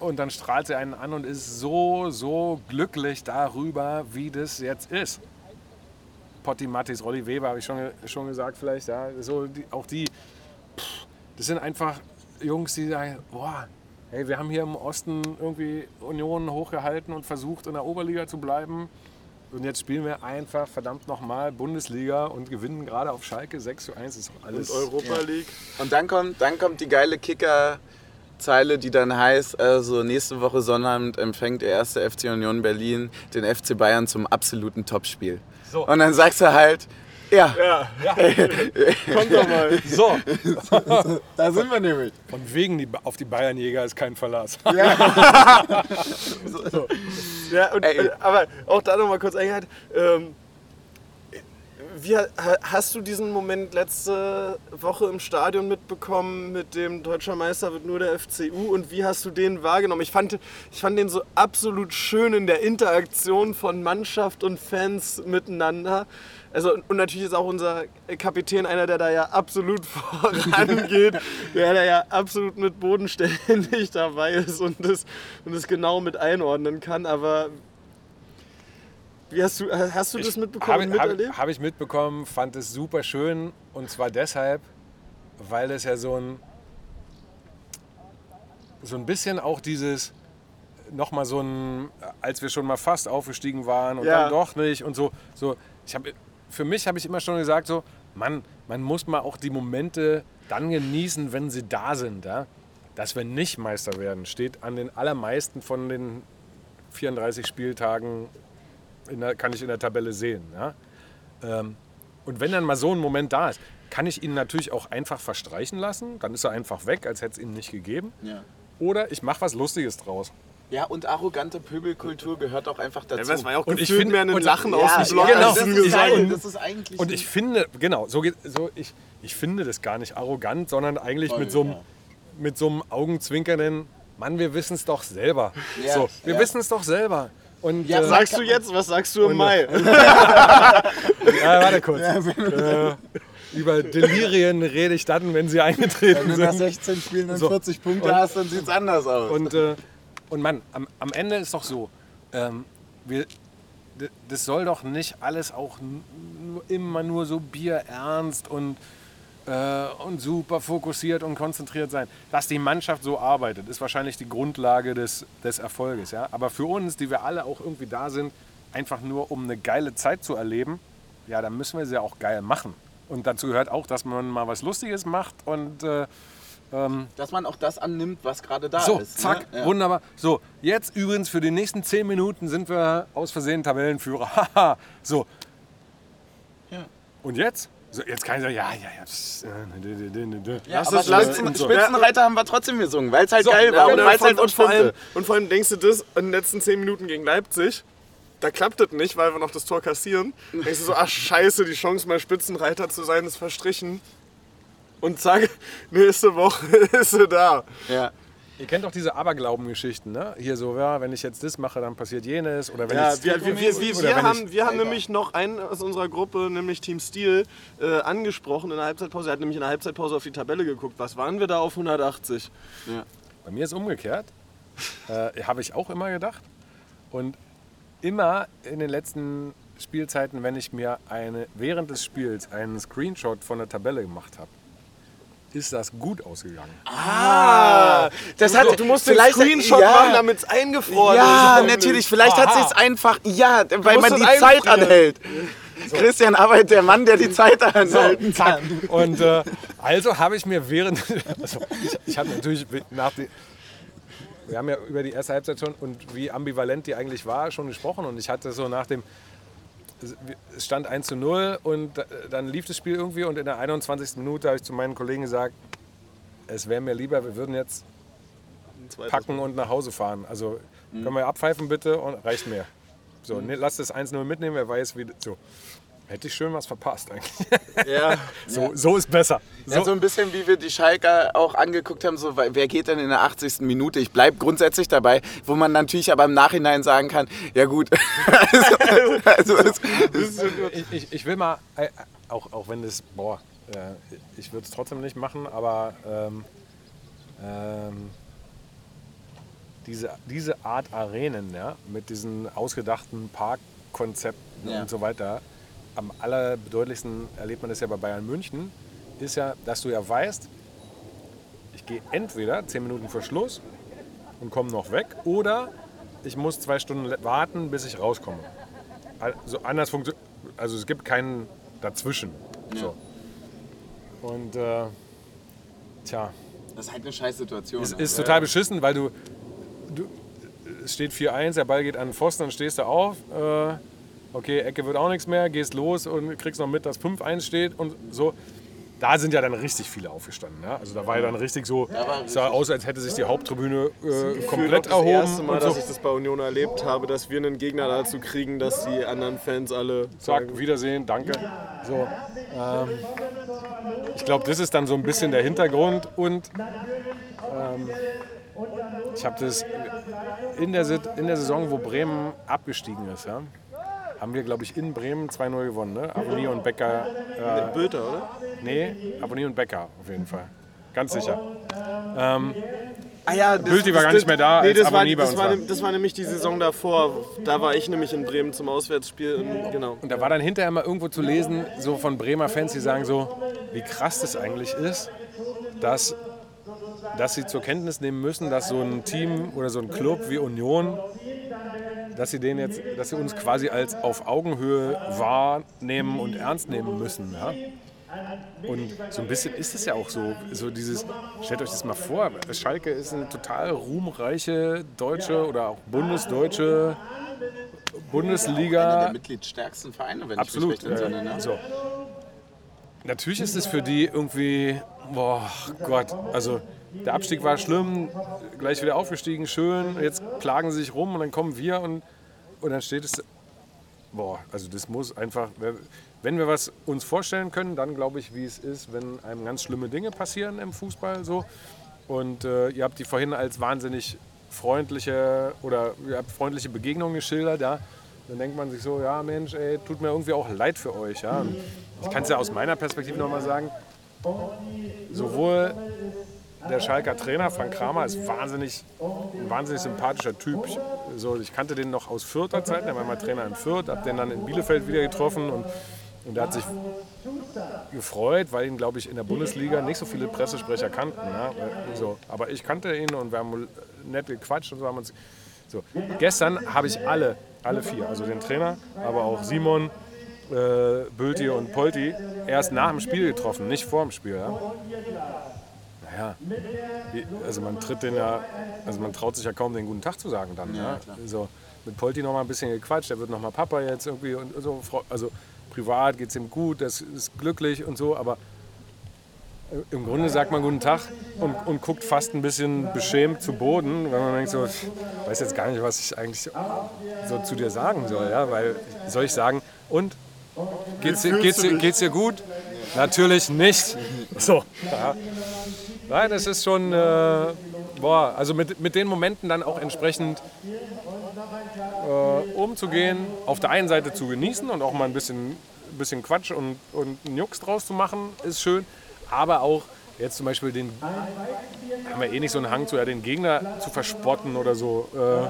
und dann strahlt sie einen an und ist so, so glücklich darüber, wie das jetzt ist. Potti Mattis, Rolli Weber, habe ich schon, schon gesagt vielleicht. Ja, so die, auch die, pff, das sind einfach Jungs, die sagen, boah, hey, wir haben hier im Osten irgendwie Union hochgehalten und versucht in der Oberliga zu bleiben. Und jetzt spielen wir einfach verdammt nochmal Bundesliga und gewinnen gerade auf Schalke 6 zu 1. Ist alles. Und Europa League. Und dann kommt, dann kommt die geile Kicker-Zeile, die dann heißt, also nächste Woche Sonnabend empfängt der erste FC Union Berlin den FC Bayern zum absoluten Topspiel. So. Und dann sagst du halt, ja, Ja, [laughs] kommt doch mal. So, [laughs] da sind wir nämlich. von wegen die, auf die Bayernjäger ist kein Verlass. Ja, [laughs] und, Ey. äh, aber auch da nochmal kurz eingehalten. Ähm, Wie, ha- hast du diesen Moment letzte Woche im Stadion mitbekommen mit dem Deutscher Meister wird nur der FCU und wie hast du den wahrgenommen? Ich fand, ich fand den so absolut schön in der Interaktion von Mannschaft und Fans miteinander. Also, und natürlich ist auch unser Kapitän einer, der da ja absolut [laughs] vorangeht, der da ja absolut mit bodenständig [laughs] dabei ist und das, und genau mit einordnen kann. Aber wie hast du, hast du das mitbekommen Habe hab, hab ich mitbekommen, fand es super schön und zwar deshalb, weil es ja so ein so ein bisschen auch dieses nochmal so ein, als wir schon mal fast aufgestiegen waren und Ja. dann doch nicht und so, so ich habe für mich habe ich immer schon gesagt so, Mann, man muss mal auch die Momente dann genießen, wenn sie da sind, ja? dass wir nicht Meister werden, steht an den allermeisten von den 34 Spieltagen der, kann ich in der Tabelle sehen. Ja? Ähm, und wenn dann mal so ein Moment da ist, kann ich ihn natürlich auch einfach verstreichen lassen. Dann ist er einfach weg, als hätte es ihn nicht gegeben. Ja. Oder ich mache was Lustiges draus. Ja, und arrogante Pöbelkultur gehört auch einfach dazu. Ja, das war ja auch Und ich gefühlt find- mehr ein Lachen ja, aus dem Block. genau. das, ist geil, das ist eigentlich Und ich finde, genau, so geht, so ich, ich finde das gar nicht arrogant, sondern eigentlich Voll, mit so einem ja. mit so einem augenzwinkernden, Mann, wir wissen es doch selber. Ja, so, wir ja. wissen es doch selber. Und Ja, äh, sag- Sagst du jetzt, was sagst du im Mai? [laughs] Ja, warte kurz. äh, über Delirien rede ich dann, wenn sie eingetreten Wenn du nach sind. 16 Spielen dann So. 40 Punkte Und- hast, dann sieht es anders aus. Und, äh, und Mann, am, am Ende ist doch so, ähm, wir, das soll doch nicht alles auch immer nur so bierernst und, äh, und super fokussiert und konzentriert sein. Dass die Mannschaft so arbeitet, ist wahrscheinlich die Grundlage des, des Erfolges. Ja? Aber für uns, die wir alle auch irgendwie da sind, einfach nur um eine geile Zeit zu erleben, ja, dann müssen wir sie auch geil machen. Und dazu gehört auch, dass man mal was Lustiges macht und äh, ähm, Dass man auch das annimmt, was gerade da so, ist. zack, ne? Ja. wunderbar. So, jetzt übrigens für die nächsten 10 Minuten sind wir aus Versehen Tabellenführer. [laughs] Haha, so. Ja. Und jetzt? So, jetzt kann ich sagen, ja, ja, ja. pss, äh, dü, dü, dü. Ja, aber Spitzen, und so. Spitzenreiter haben wir trotzdem gesungen, weil es halt So, geil ja, war und und, weil es halt und, vor allem, und vor allem denkst du das in den letzten 10 Minuten gegen Leipzig, da klappt das nicht, weil wir noch das Tor kassieren. Denkst du so, ach scheiße, die Chance mal Spitzenreiter zu sein ist verstrichen. Und zack, [laughs] nächste Woche [laughs] ist sie da. Ja. Ihr kennt doch diese Aberglauben-Geschichten, ne? Hier so, ja, wenn ich jetzt das mache, dann passiert jenes. Oder wenn Ja, ich wir, wir, wir, wir, oder wir wenn haben, ich, wir haben nämlich noch einen aus unserer Gruppe, nämlich Team Steel, äh, angesprochen in der Halbzeitpause. Er hat nämlich in der Halbzeitpause auf die Tabelle geguckt. Was waren wir da auf 180? Bei mir ist umgekehrt. Äh, Habe ich auch immer gedacht. Und immer in den letzten Spielzeiten, wenn ich mir eine, während des Spiels einen Screenshot von der Tabelle gemacht habe, ist das gut ausgegangen. Ah, das hat, Du musst den vielleicht, Screenshot ja, machen, damit es eingefroren Ja, ist. natürlich. Vielleicht hat sich's einfach. Ja, weil man die es Zeit anhält. Christian Arbeit, der Mann, der die Zeit anhalten zack. kann. Und äh, also habe ich mir während. [laughs] Also ich ich habe natürlich nach den. Wir haben ja über die erste Halbzeit schon und wie ambivalent die eigentlich war, schon gesprochen. Und ich hatte so nach dem. Es stand 1 zu 0 und dann lief das Spiel irgendwie. Und in der 21. Minute habe ich zu meinen Kollegen gesagt, es wäre mir lieber, wir würden jetzt packen und nach Hause fahren. Also können wir abpfeifen bitte und reicht mir. So, ne, lass das 1-0 mitnehmen, wer weiß, wie. So. Hätte ich schön was verpasst eigentlich. [laughs] Ja, [laughs] So, so ist besser. So, Ja, so ein bisschen wie wir die Schalker auch angeguckt haben, so, wer geht denn in der 80. Minute? Ich bleibe grundsätzlich dabei, wo man natürlich aber im Nachhinein sagen kann, ja gut, [laughs] also, also es, ich, ich, ich will mal, äh, auch, auch wenn das, boah, äh, ich würde es trotzdem nicht machen, aber ähm, ähm, diese, diese Art Arenen, ja, mit diesen ausgedachten Parkkonzepten Ja. und so weiter, am allerbedeutlichsten erlebt man das ja bei Bayern München, ist ja, dass du ja weißt, ich gehe entweder 10 Minuten vor Schluss und komme noch weg oder ich muss zwei Stunden warten, bis ich rauskomme. Also anders funktioniert, also es gibt keinen dazwischen. So. Und äh, tja, das ist halt eine scheiß Situation. es ist total beschissen, weil du, du es steht 4-1, der Ball geht an den Pfosten, dann stehst du auf, äh, okay, Ecke wird auch nichts mehr, gehst los und kriegst noch mit, dass 5-1 steht und so. da sind ja dann richtig viele aufgestanden. Ja? Also da war ja dann richtig so, sah aus, als hätte sich die Haupttribüne äh, komplett das erhoben. erste Mal, so. dass ich das bei Union erlebt habe, dass wir einen Gegner dazu kriegen, dass die anderen Fans alle sagen, Zack, Wiedersehen, danke. So, ähm, ich glaube, das ist dann so ein bisschen der Hintergrund und ähm, ich habe das in der, in der Saison, wo Bremen abgestiegen ist, ja, haben wir, glaube ich, in Bremen 2-0 gewonnen. Ne? Abonnier und Becker. Äh, Bülter, oder? nee, Abonnier und Becker auf jeden Fall. Ganz sicher. Ah ja, das, Bülti war gar nicht mehr da, Nee, als das, war, das, uns war, war. das war nämlich die Saison davor. Da war ich nämlich in Bremen zum Auswärtsspiel. Und, genau. Und da war dann hinterher mal irgendwo zu lesen, so von Bremer Fans, die sagen so, wie krass das eigentlich ist, dass, dass sie zur Kenntnis nehmen müssen, dass so ein Team oder so ein Club wie Union, dass sie den jetzt, dass sie uns quasi als auf Augenhöhe wahrnehmen und ernst nehmen müssen. Ja? Und so ein bisschen ist es ja auch so, so dieses, stellt euch das mal vor, Schalke ist eine total ruhmreiche deutsche oder auch bundesdeutsche Einer Bundesliga. der mitgliedstärksten Vereine, wenn Absolut. ich mich recht entsinne. Ne? so. Natürlich ist es für die irgendwie, boah Gott, also der Abstieg war schlimm, gleich wieder aufgestiegen, schön, jetzt plagen sie sich rum und dann kommen wir und, und dann steht es, boah, also das muss einfach, wenn wir was uns vorstellen können, dann glaube ich, wie es ist, wenn einem ganz schlimme Dinge passieren im Fußball so. Und äh, ihr habt die vorhin als wahnsinnig freundliche oder ihr habt freundliche Begegnungen geschildert, ja. Dann denkt man sich so, ja Mensch, ey, tut mir irgendwie auch leid für euch. Ja. Und ich kann es ja aus meiner Perspektive nochmal sagen, sowohl der Schalker Trainer, Frank Kramer, ist wahnsinnig, ein wahnsinnig sympathischer Typ. Ich, so, ich kannte den noch aus Fürther Zeiten, der war mal Trainer in Fürth, habe den dann in Bielefeld wieder getroffen und, und der hat sich gefreut, weil ihn, glaube ich, in der Bundesliga nicht so viele Pressesprecher kannten. Ja? So, aber ich kannte ihn und wir haben nett gequatscht und so haben uns. So. Gestern habe ich alle, alle vier, also den Trainer, aber auch Simon, äh, Bülti und Polti, erst nach dem Spiel getroffen, nicht vor dem Spiel. Ja? Wie- also man tritt den ja, also man traut sich ja kaum den guten Tag zu sagen dann. Ja, So, mit Polti noch mal ein bisschen gequatscht, der wird noch mal Papa jetzt irgendwie und so. Also privat geht es ihm gut, das ist glücklich und so, aber im Grunde sagt man guten Tag und, und guckt fast ein bisschen beschämt zu Boden, weil man denkt so, ich weiß jetzt gar nicht, was ich eigentlich so zu dir sagen soll, ja, weil soll ich sagen, und geht's dir, geht's dir, geht's dir gut? Natürlich nicht. So. Ja. Nein, es ist schon, äh, boah, also mit, mit den Momenten dann auch entsprechend äh, umzugehen, auf der einen Seite zu genießen und auch mal ein bisschen, bisschen Quatsch und, und einen Jux draus zu machen, ist schön, aber auch jetzt zum Beispiel den, haben wir eh nicht so einen Hang zu, ja, den Gegner zu verspotten oder so. Äh,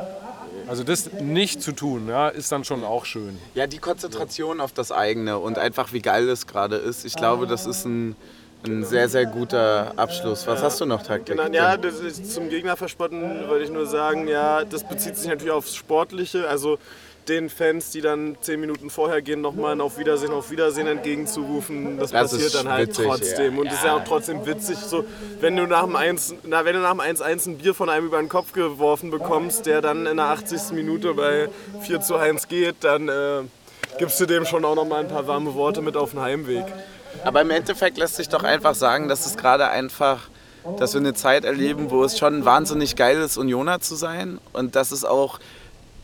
also das nicht zu tun, ja, ist dann schon auch schön. Ja, die Konzentration auf das eigene und einfach wie geil es gerade ist. Ich glaube, das ist ein, ein sehr, sehr guter Abschluss. Was hast du noch, Taktik? Genau, ja, das ist zum Gegner verspotten würde ich nur sagen, ja, das bezieht sich natürlich aufs Sportliche. Also den Fans, die dann zehn Minuten vorher gehen, nochmal ein Auf Wiedersehen, auf Wiedersehen entgegenzurufen, das, Das passiert dann halt witzig, trotzdem. ja. Und es ist ja auch trotzdem witzig, so, wenn du nach dem 1, na, wenn du nach dem 1-1 ein Bier von einem über den Kopf geworfen bekommst, der dann in der 80. Minute bei 4 zu 1 geht, dann äh, gibst du dem schon auch nochmal ein paar warme Worte mit auf den Heimweg. Aber im Endeffekt lässt sich doch einfach sagen, dass es gerade einfach, dass wir eine Zeit erleben, wo es schon wahnsinnig geil ist, Unioner zu sein und dass es auch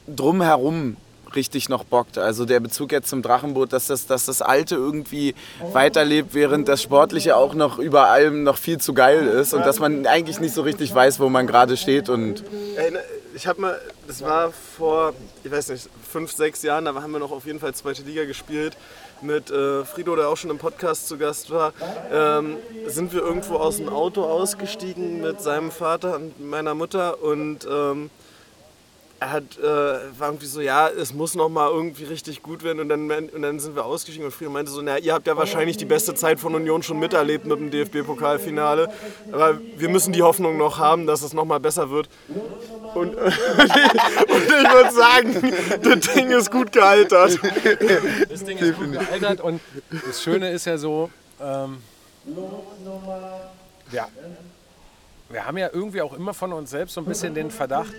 drumherum richtig noch bockt. Also der Bezug jetzt zum Drachenboot, dass das, dass das Alte irgendwie weiterlebt, während das Sportliche auch noch über allem noch viel zu geil ist und dass man eigentlich nicht so richtig weiß, wo man gerade steht und Ich habe mal, das war vor, ich weiß nicht, fünf, sechs Jahren, da haben wir noch auf jeden Fall zweite Liga gespielt mit äh, Frido, der auch schon im Podcast zu Gast war, ähm, sind wir irgendwo aus dem Auto ausgestiegen mit seinem Vater und meiner Mutter und ähm, er hat, äh, war irgendwie so, ja, es muss noch mal irgendwie richtig gut werden und dann, und dann sind wir ausgestiegen und Frido meinte so, na, ihr habt ja wahrscheinlich die beste Zeit von Union schon miterlebt mit dem DFB-Pokalfinale, aber wir müssen die Hoffnung noch haben, dass es noch mal besser wird. Und, [laughs] und ich würde sagen, das Ding ist gut gealtert. Das Ding ist gut gealtert und das Schöne ist ja so, ähm, ja, wir haben ja irgendwie auch immer von uns selbst so ein bisschen den Verdacht,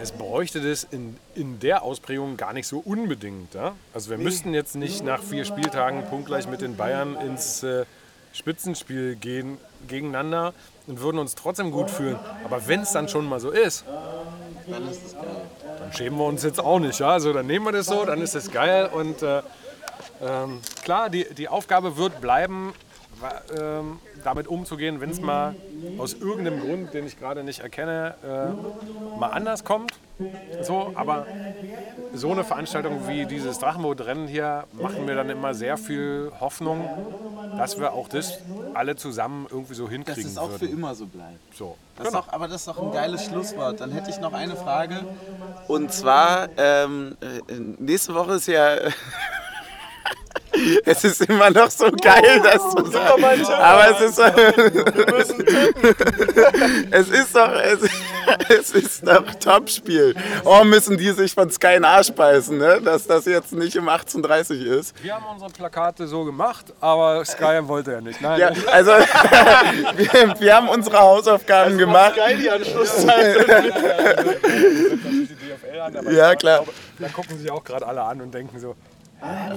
es bräuchte das in, in der Ausprägung gar nicht so unbedingt. Ja? Also wir müssten jetzt nicht nach vier Spieltagen punktgleich mit den Bayern ins, äh, Spitzenspiel gehen gegeneinander und würden uns trotzdem gut fühlen. Aber wenn es dann schon mal so ist, Dann ist es geil. dann schämen wir uns jetzt auch nicht. Ja? Also dann nehmen wir das so, dann ist es geil. Und äh, ähm, klar, die, die Aufgabe wird bleiben, ähm, damit umzugehen, wenn es mal aus irgendeinem Grund, den ich gerade nicht erkenne, äh, mal anders kommt. So, aber so eine Veranstaltung wie dieses Drachenbootrennen hier machen mir dann immer sehr viel Hoffnung, dass wir auch das alle zusammen irgendwie so Dass hinkriegen es auch für würden. immer so bleibt. So. Das ist doch, aber das ist doch ein geiles Schlusswort. Dann hätte ich noch eine Frage. Und zwar, ähm, äh, nächste Woche ist ja. Es ist immer noch so geil, das zu sagen. Aber es ist. es ist doch. Es, es ist doch Topspiel. Oh, müssen die sich von Sky in Arsch beißen, ne? dass das jetzt nicht im 1830 ist. Wir haben unsere Plakate so gemacht, aber Sky wollte ja nicht. Nein, Ja, also [laughs] wir, wir haben unsere Hausaufgaben gemacht. Geil, die Anschlusszeit. Ja, klar. Da gucken sich auch gerade alle an und denken so,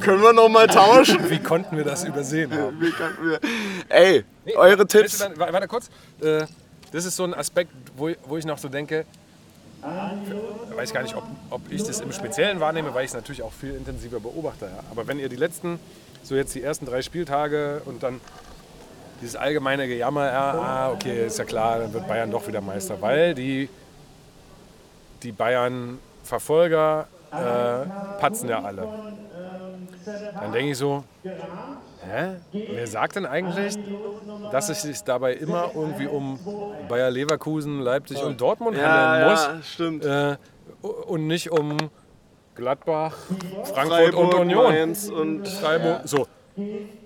Können wir noch mal tauschen? wie konnten wir das übersehen haben? Wie kann wir- Ey, eure Weißt du Tipps. dann- wa- Warte kurz. Äh, Das ist so ein Aspekt, wo, ich- wo ich noch so denke, ich weiß gar nicht, ob, ob ich das im Speziellen wahrnehme, weil ich es natürlich auch viel intensiver beobachte. Ja. Aber wenn ihr die letzten, so jetzt die ersten drei Spieltage und dann dieses allgemeine Gejammer, ja, ah, okay, ist ja klar, dann wird Bayern doch wieder Meister, weil die, die Bayern-Verfolger äh, patzen ja alle. Dann denke ich so, hä? Wer sagt denn eigentlich, dass es sich dabei immer irgendwie um Bayer Leverkusen, Leipzig und Dortmund handeln muss stimmt. äh, und nicht um Gladbach, Frankfurt Freiburg, und Union. Mainz und Freiburg, so.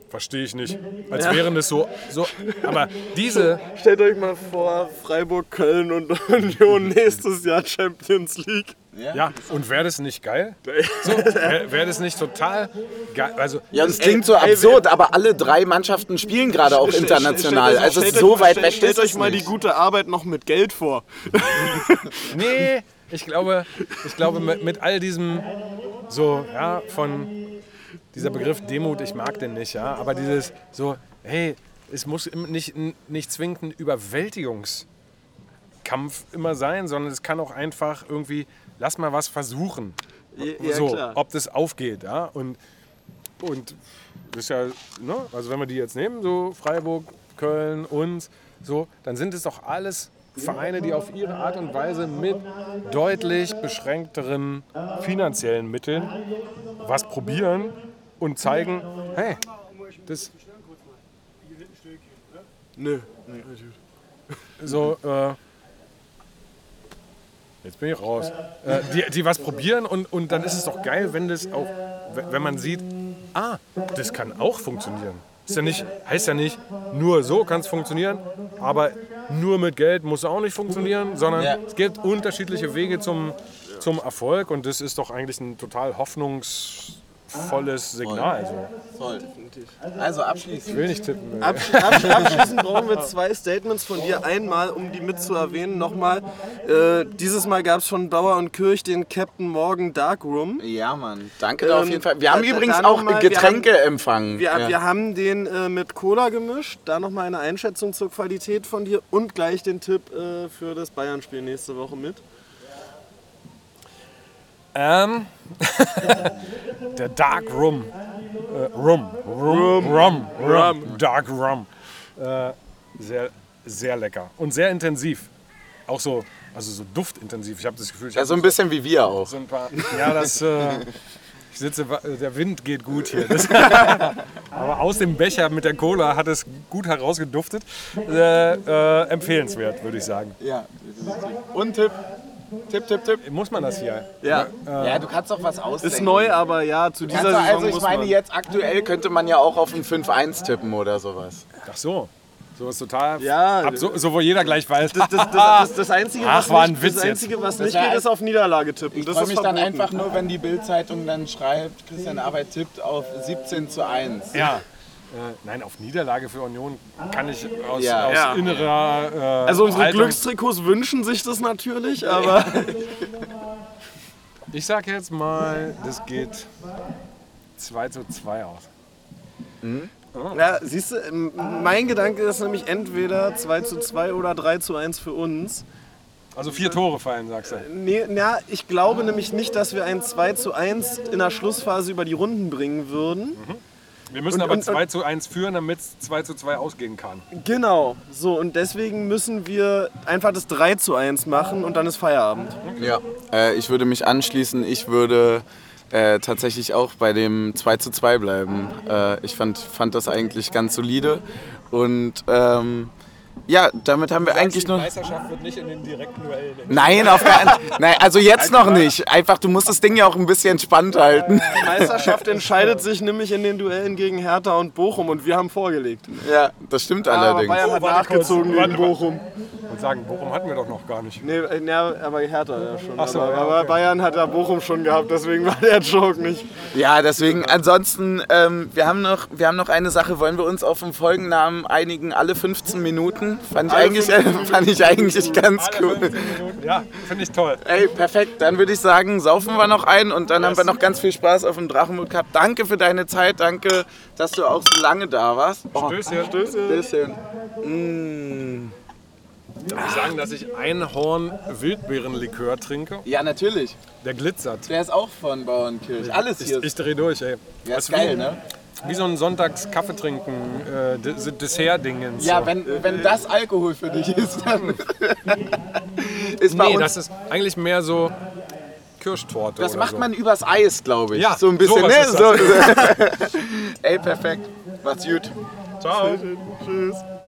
Verstehe ich nicht. Als wären das so, so. Aber diese, stellt euch mal vor, Freiburg, Köln und [laughs] Union [laughs] nächstes Jahr Champions League. Ja, und wäre das nicht geil? [laughs] So, wäre wär das nicht total geil? Also, Ja, es klingt so absurd, aber alle drei Mannschaften spielen gerade auch international. stellt euch- Also so weit weg Stellt euch mal die gute Arbeit noch mit Geld vor. [laughs] Nee, ich glaube, ich glaube mit, mit all diesem, so, ja, von dieser Begriff Demut, ich mag den nicht, ja, aber dieses so, hey, es muss nicht, nicht zwingend ein Überwältigungskampf immer sein, sondern es kann auch einfach irgendwie, lass mal was versuchen. Ja, so, klar. ob das aufgeht, ja, und, und das ist ja, ne, also wenn wir die jetzt nehmen, so Freiburg, Köln, uns, so, dann sind es doch alles Vereine, die auf ihre Art und Weise mit deutlich beschränkteren finanziellen Mitteln was probieren und zeigen, hey, das Nö. so, äh, jetzt bin ich raus, äh, die, die was probieren und, und dann ist es doch geil, wenn das auch, wenn man sieht, ah, das kann auch funktionieren. Ist ja nicht, heißt ja nicht, nur so kann es funktionieren, aber nur mit Geld muss es auch nicht funktionieren, sondern Ja. es gibt unterschiedliche Wege zum, zum Erfolg und das ist doch eigentlich ein total hoffnungsvolles Signal. So. Voll. Also Ich abschließend. will nicht tippen. Absch absch abschließend brauchen wir zwei Statements von dir. Einmal, um die mit zu erwähnen, nochmal. Äh, dieses Mal gab es von Bauer und Kirch den Captain Morgan Darkroom. Ja, Mann. Danke da auf Ähm, jeden Fall. Wir haben da- da übrigens auch mal- wir Getränke empfangen. Wir, ja. wir haben den äh, mit Cola gemischt. Da nochmal eine Einschätzung zur Qualität von dir und gleich den Tipp äh, für das Bayern-Spiel nächste Woche mit. Ähm, [laughs] der Dark Rum. Äh, Rum. Rum. Rum. Rum. Dark Rum. Äh, sehr, sehr lecker. Und sehr intensiv. Auch so, also so duftintensiv. Ich habe das Gefühl, ich ja, so ein bisschen wie wir auch. so ein paar. Ja, das. Äh, ich sitze, der Wind geht gut hier. Das, [laughs] [laughs] aber aus dem Becher mit der Cola hat es gut herausgeduftet. Äh, äh, empfehlenswert, würde ich sagen. Ja. Und Tipp. Tipp, Tipp, Tipp. Muss man das hier? Ja, Ja, du kannst doch was ausdenken. ist neu, aber ja, zu dieser Saison also ich muss meine, man. jetzt aktuell könnte man ja auch auf ein 5-1 tippen oder sowas. Ach so. So ist total. Ja. Ab, so, so, wo jeder gleich weiß. Das, das, das, das Einzige, Ach, was war ein nicht, Witz das jetzt. Einzige, was Das nicht geht, ist auf Niederlage tippen. Ich Das freue ist mich dann verboten. einfach nur, wenn die Bild-Zeitung dann schreibt, Christian Arbeit tippt auf 17 zu 1. Ja. Äh, nein, auf Niederlage für Union kann ich aus, Ja. aus Ja. innerer. Äh, Also unsere Haltung- Glückstrikots wünschen sich das natürlich, aber [laughs] Ich sag jetzt mal, das geht 2 zu 2 aus. Mhm. Ja, siehst du, mein Gedanke ist nämlich entweder 2 zu 2 oder 3 zu 1 für uns. Also vier Tore fallen, sagst du. Nee, na, ich glaube nämlich nicht, dass wir ein 2 zu 1 in der Schlussphase über die Runden bringen würden. Wir müssen Und- aber und- 2 zu 1 führen, damit es 2 zu 2 ausgehen kann. Genau, so und deswegen müssen wir einfach das 3 zu 1 machen und dann ist Feierabend. Ja. Äh, ich würde mich anschließen. Ich würde äh, tatsächlich auch bei dem 2 zu 2 bleiben. Äh, ich fand, fand das eigentlich ganz solide. Und ähm, ja, damit haben wir eigentlich nur. Meisterschaft wird nicht in den direkten Duellen. Nein, auf keinen [laughs] Nein, also jetzt noch nicht. Einfach, du musst das Ding ja auch ein bisschen spannend halten. Die [laughs] Meisterschaft entscheidet sich nämlich in den Duellen gegen Hertha und Bochum und wir haben vorgelegt. Ja, das stimmt Aber allerdings. Bayern hat kurz, nachgezogen gegen. Bochum. Und sagen, Bochum hatten wir doch noch gar nicht. Nee, äh, ja, aber Hertha ja schon. Ach so, aber, ja, aber okay. Bayern hat ja Bochum schon gehabt, deswegen war der Joke nicht. Ja, deswegen, ansonsten, ähm, wir, haben noch, wir haben noch eine Sache. Wollen wir uns auf den Folgennamen einigen? Alle 15 Minuten? Fand ich, eigentlich, 15 [laughs] fand ich eigentlich ganz cool. Ja, finde ich toll. Ey, perfekt. Dann würde ich sagen, saufen wir noch ein und dann haben wir noch ganz viel Spaß auf dem Drachenboot gehabt. Danke für deine Zeit. Danke, dass du auch so lange da warst. Oh, Stößchen. Stößchen. Mm. Darf ich sagen, dass ich Einhorn Wildbeerenlikör trinke? Ja, natürlich. Der glitzert. Der ist auch von Bauernkirch. Alles Ich, hier. ich drehe durch, ey. ja, Das ist geil, ne? Wie so ein Sonntags-Kaffee trinken, äh, Dessert-Dingens. Ja, so. wenn, wenn das Alkohol für dich ist, dann [laughs] ist bei Nee, uns das ist eigentlich mehr so Kirschtorte. Das oder macht so. man übers Eis, glaube ich. Ja, so ein bisschen, ne? ist So, [laughs] Ey, perfekt. Macht's gut. Ciao. Tschüss.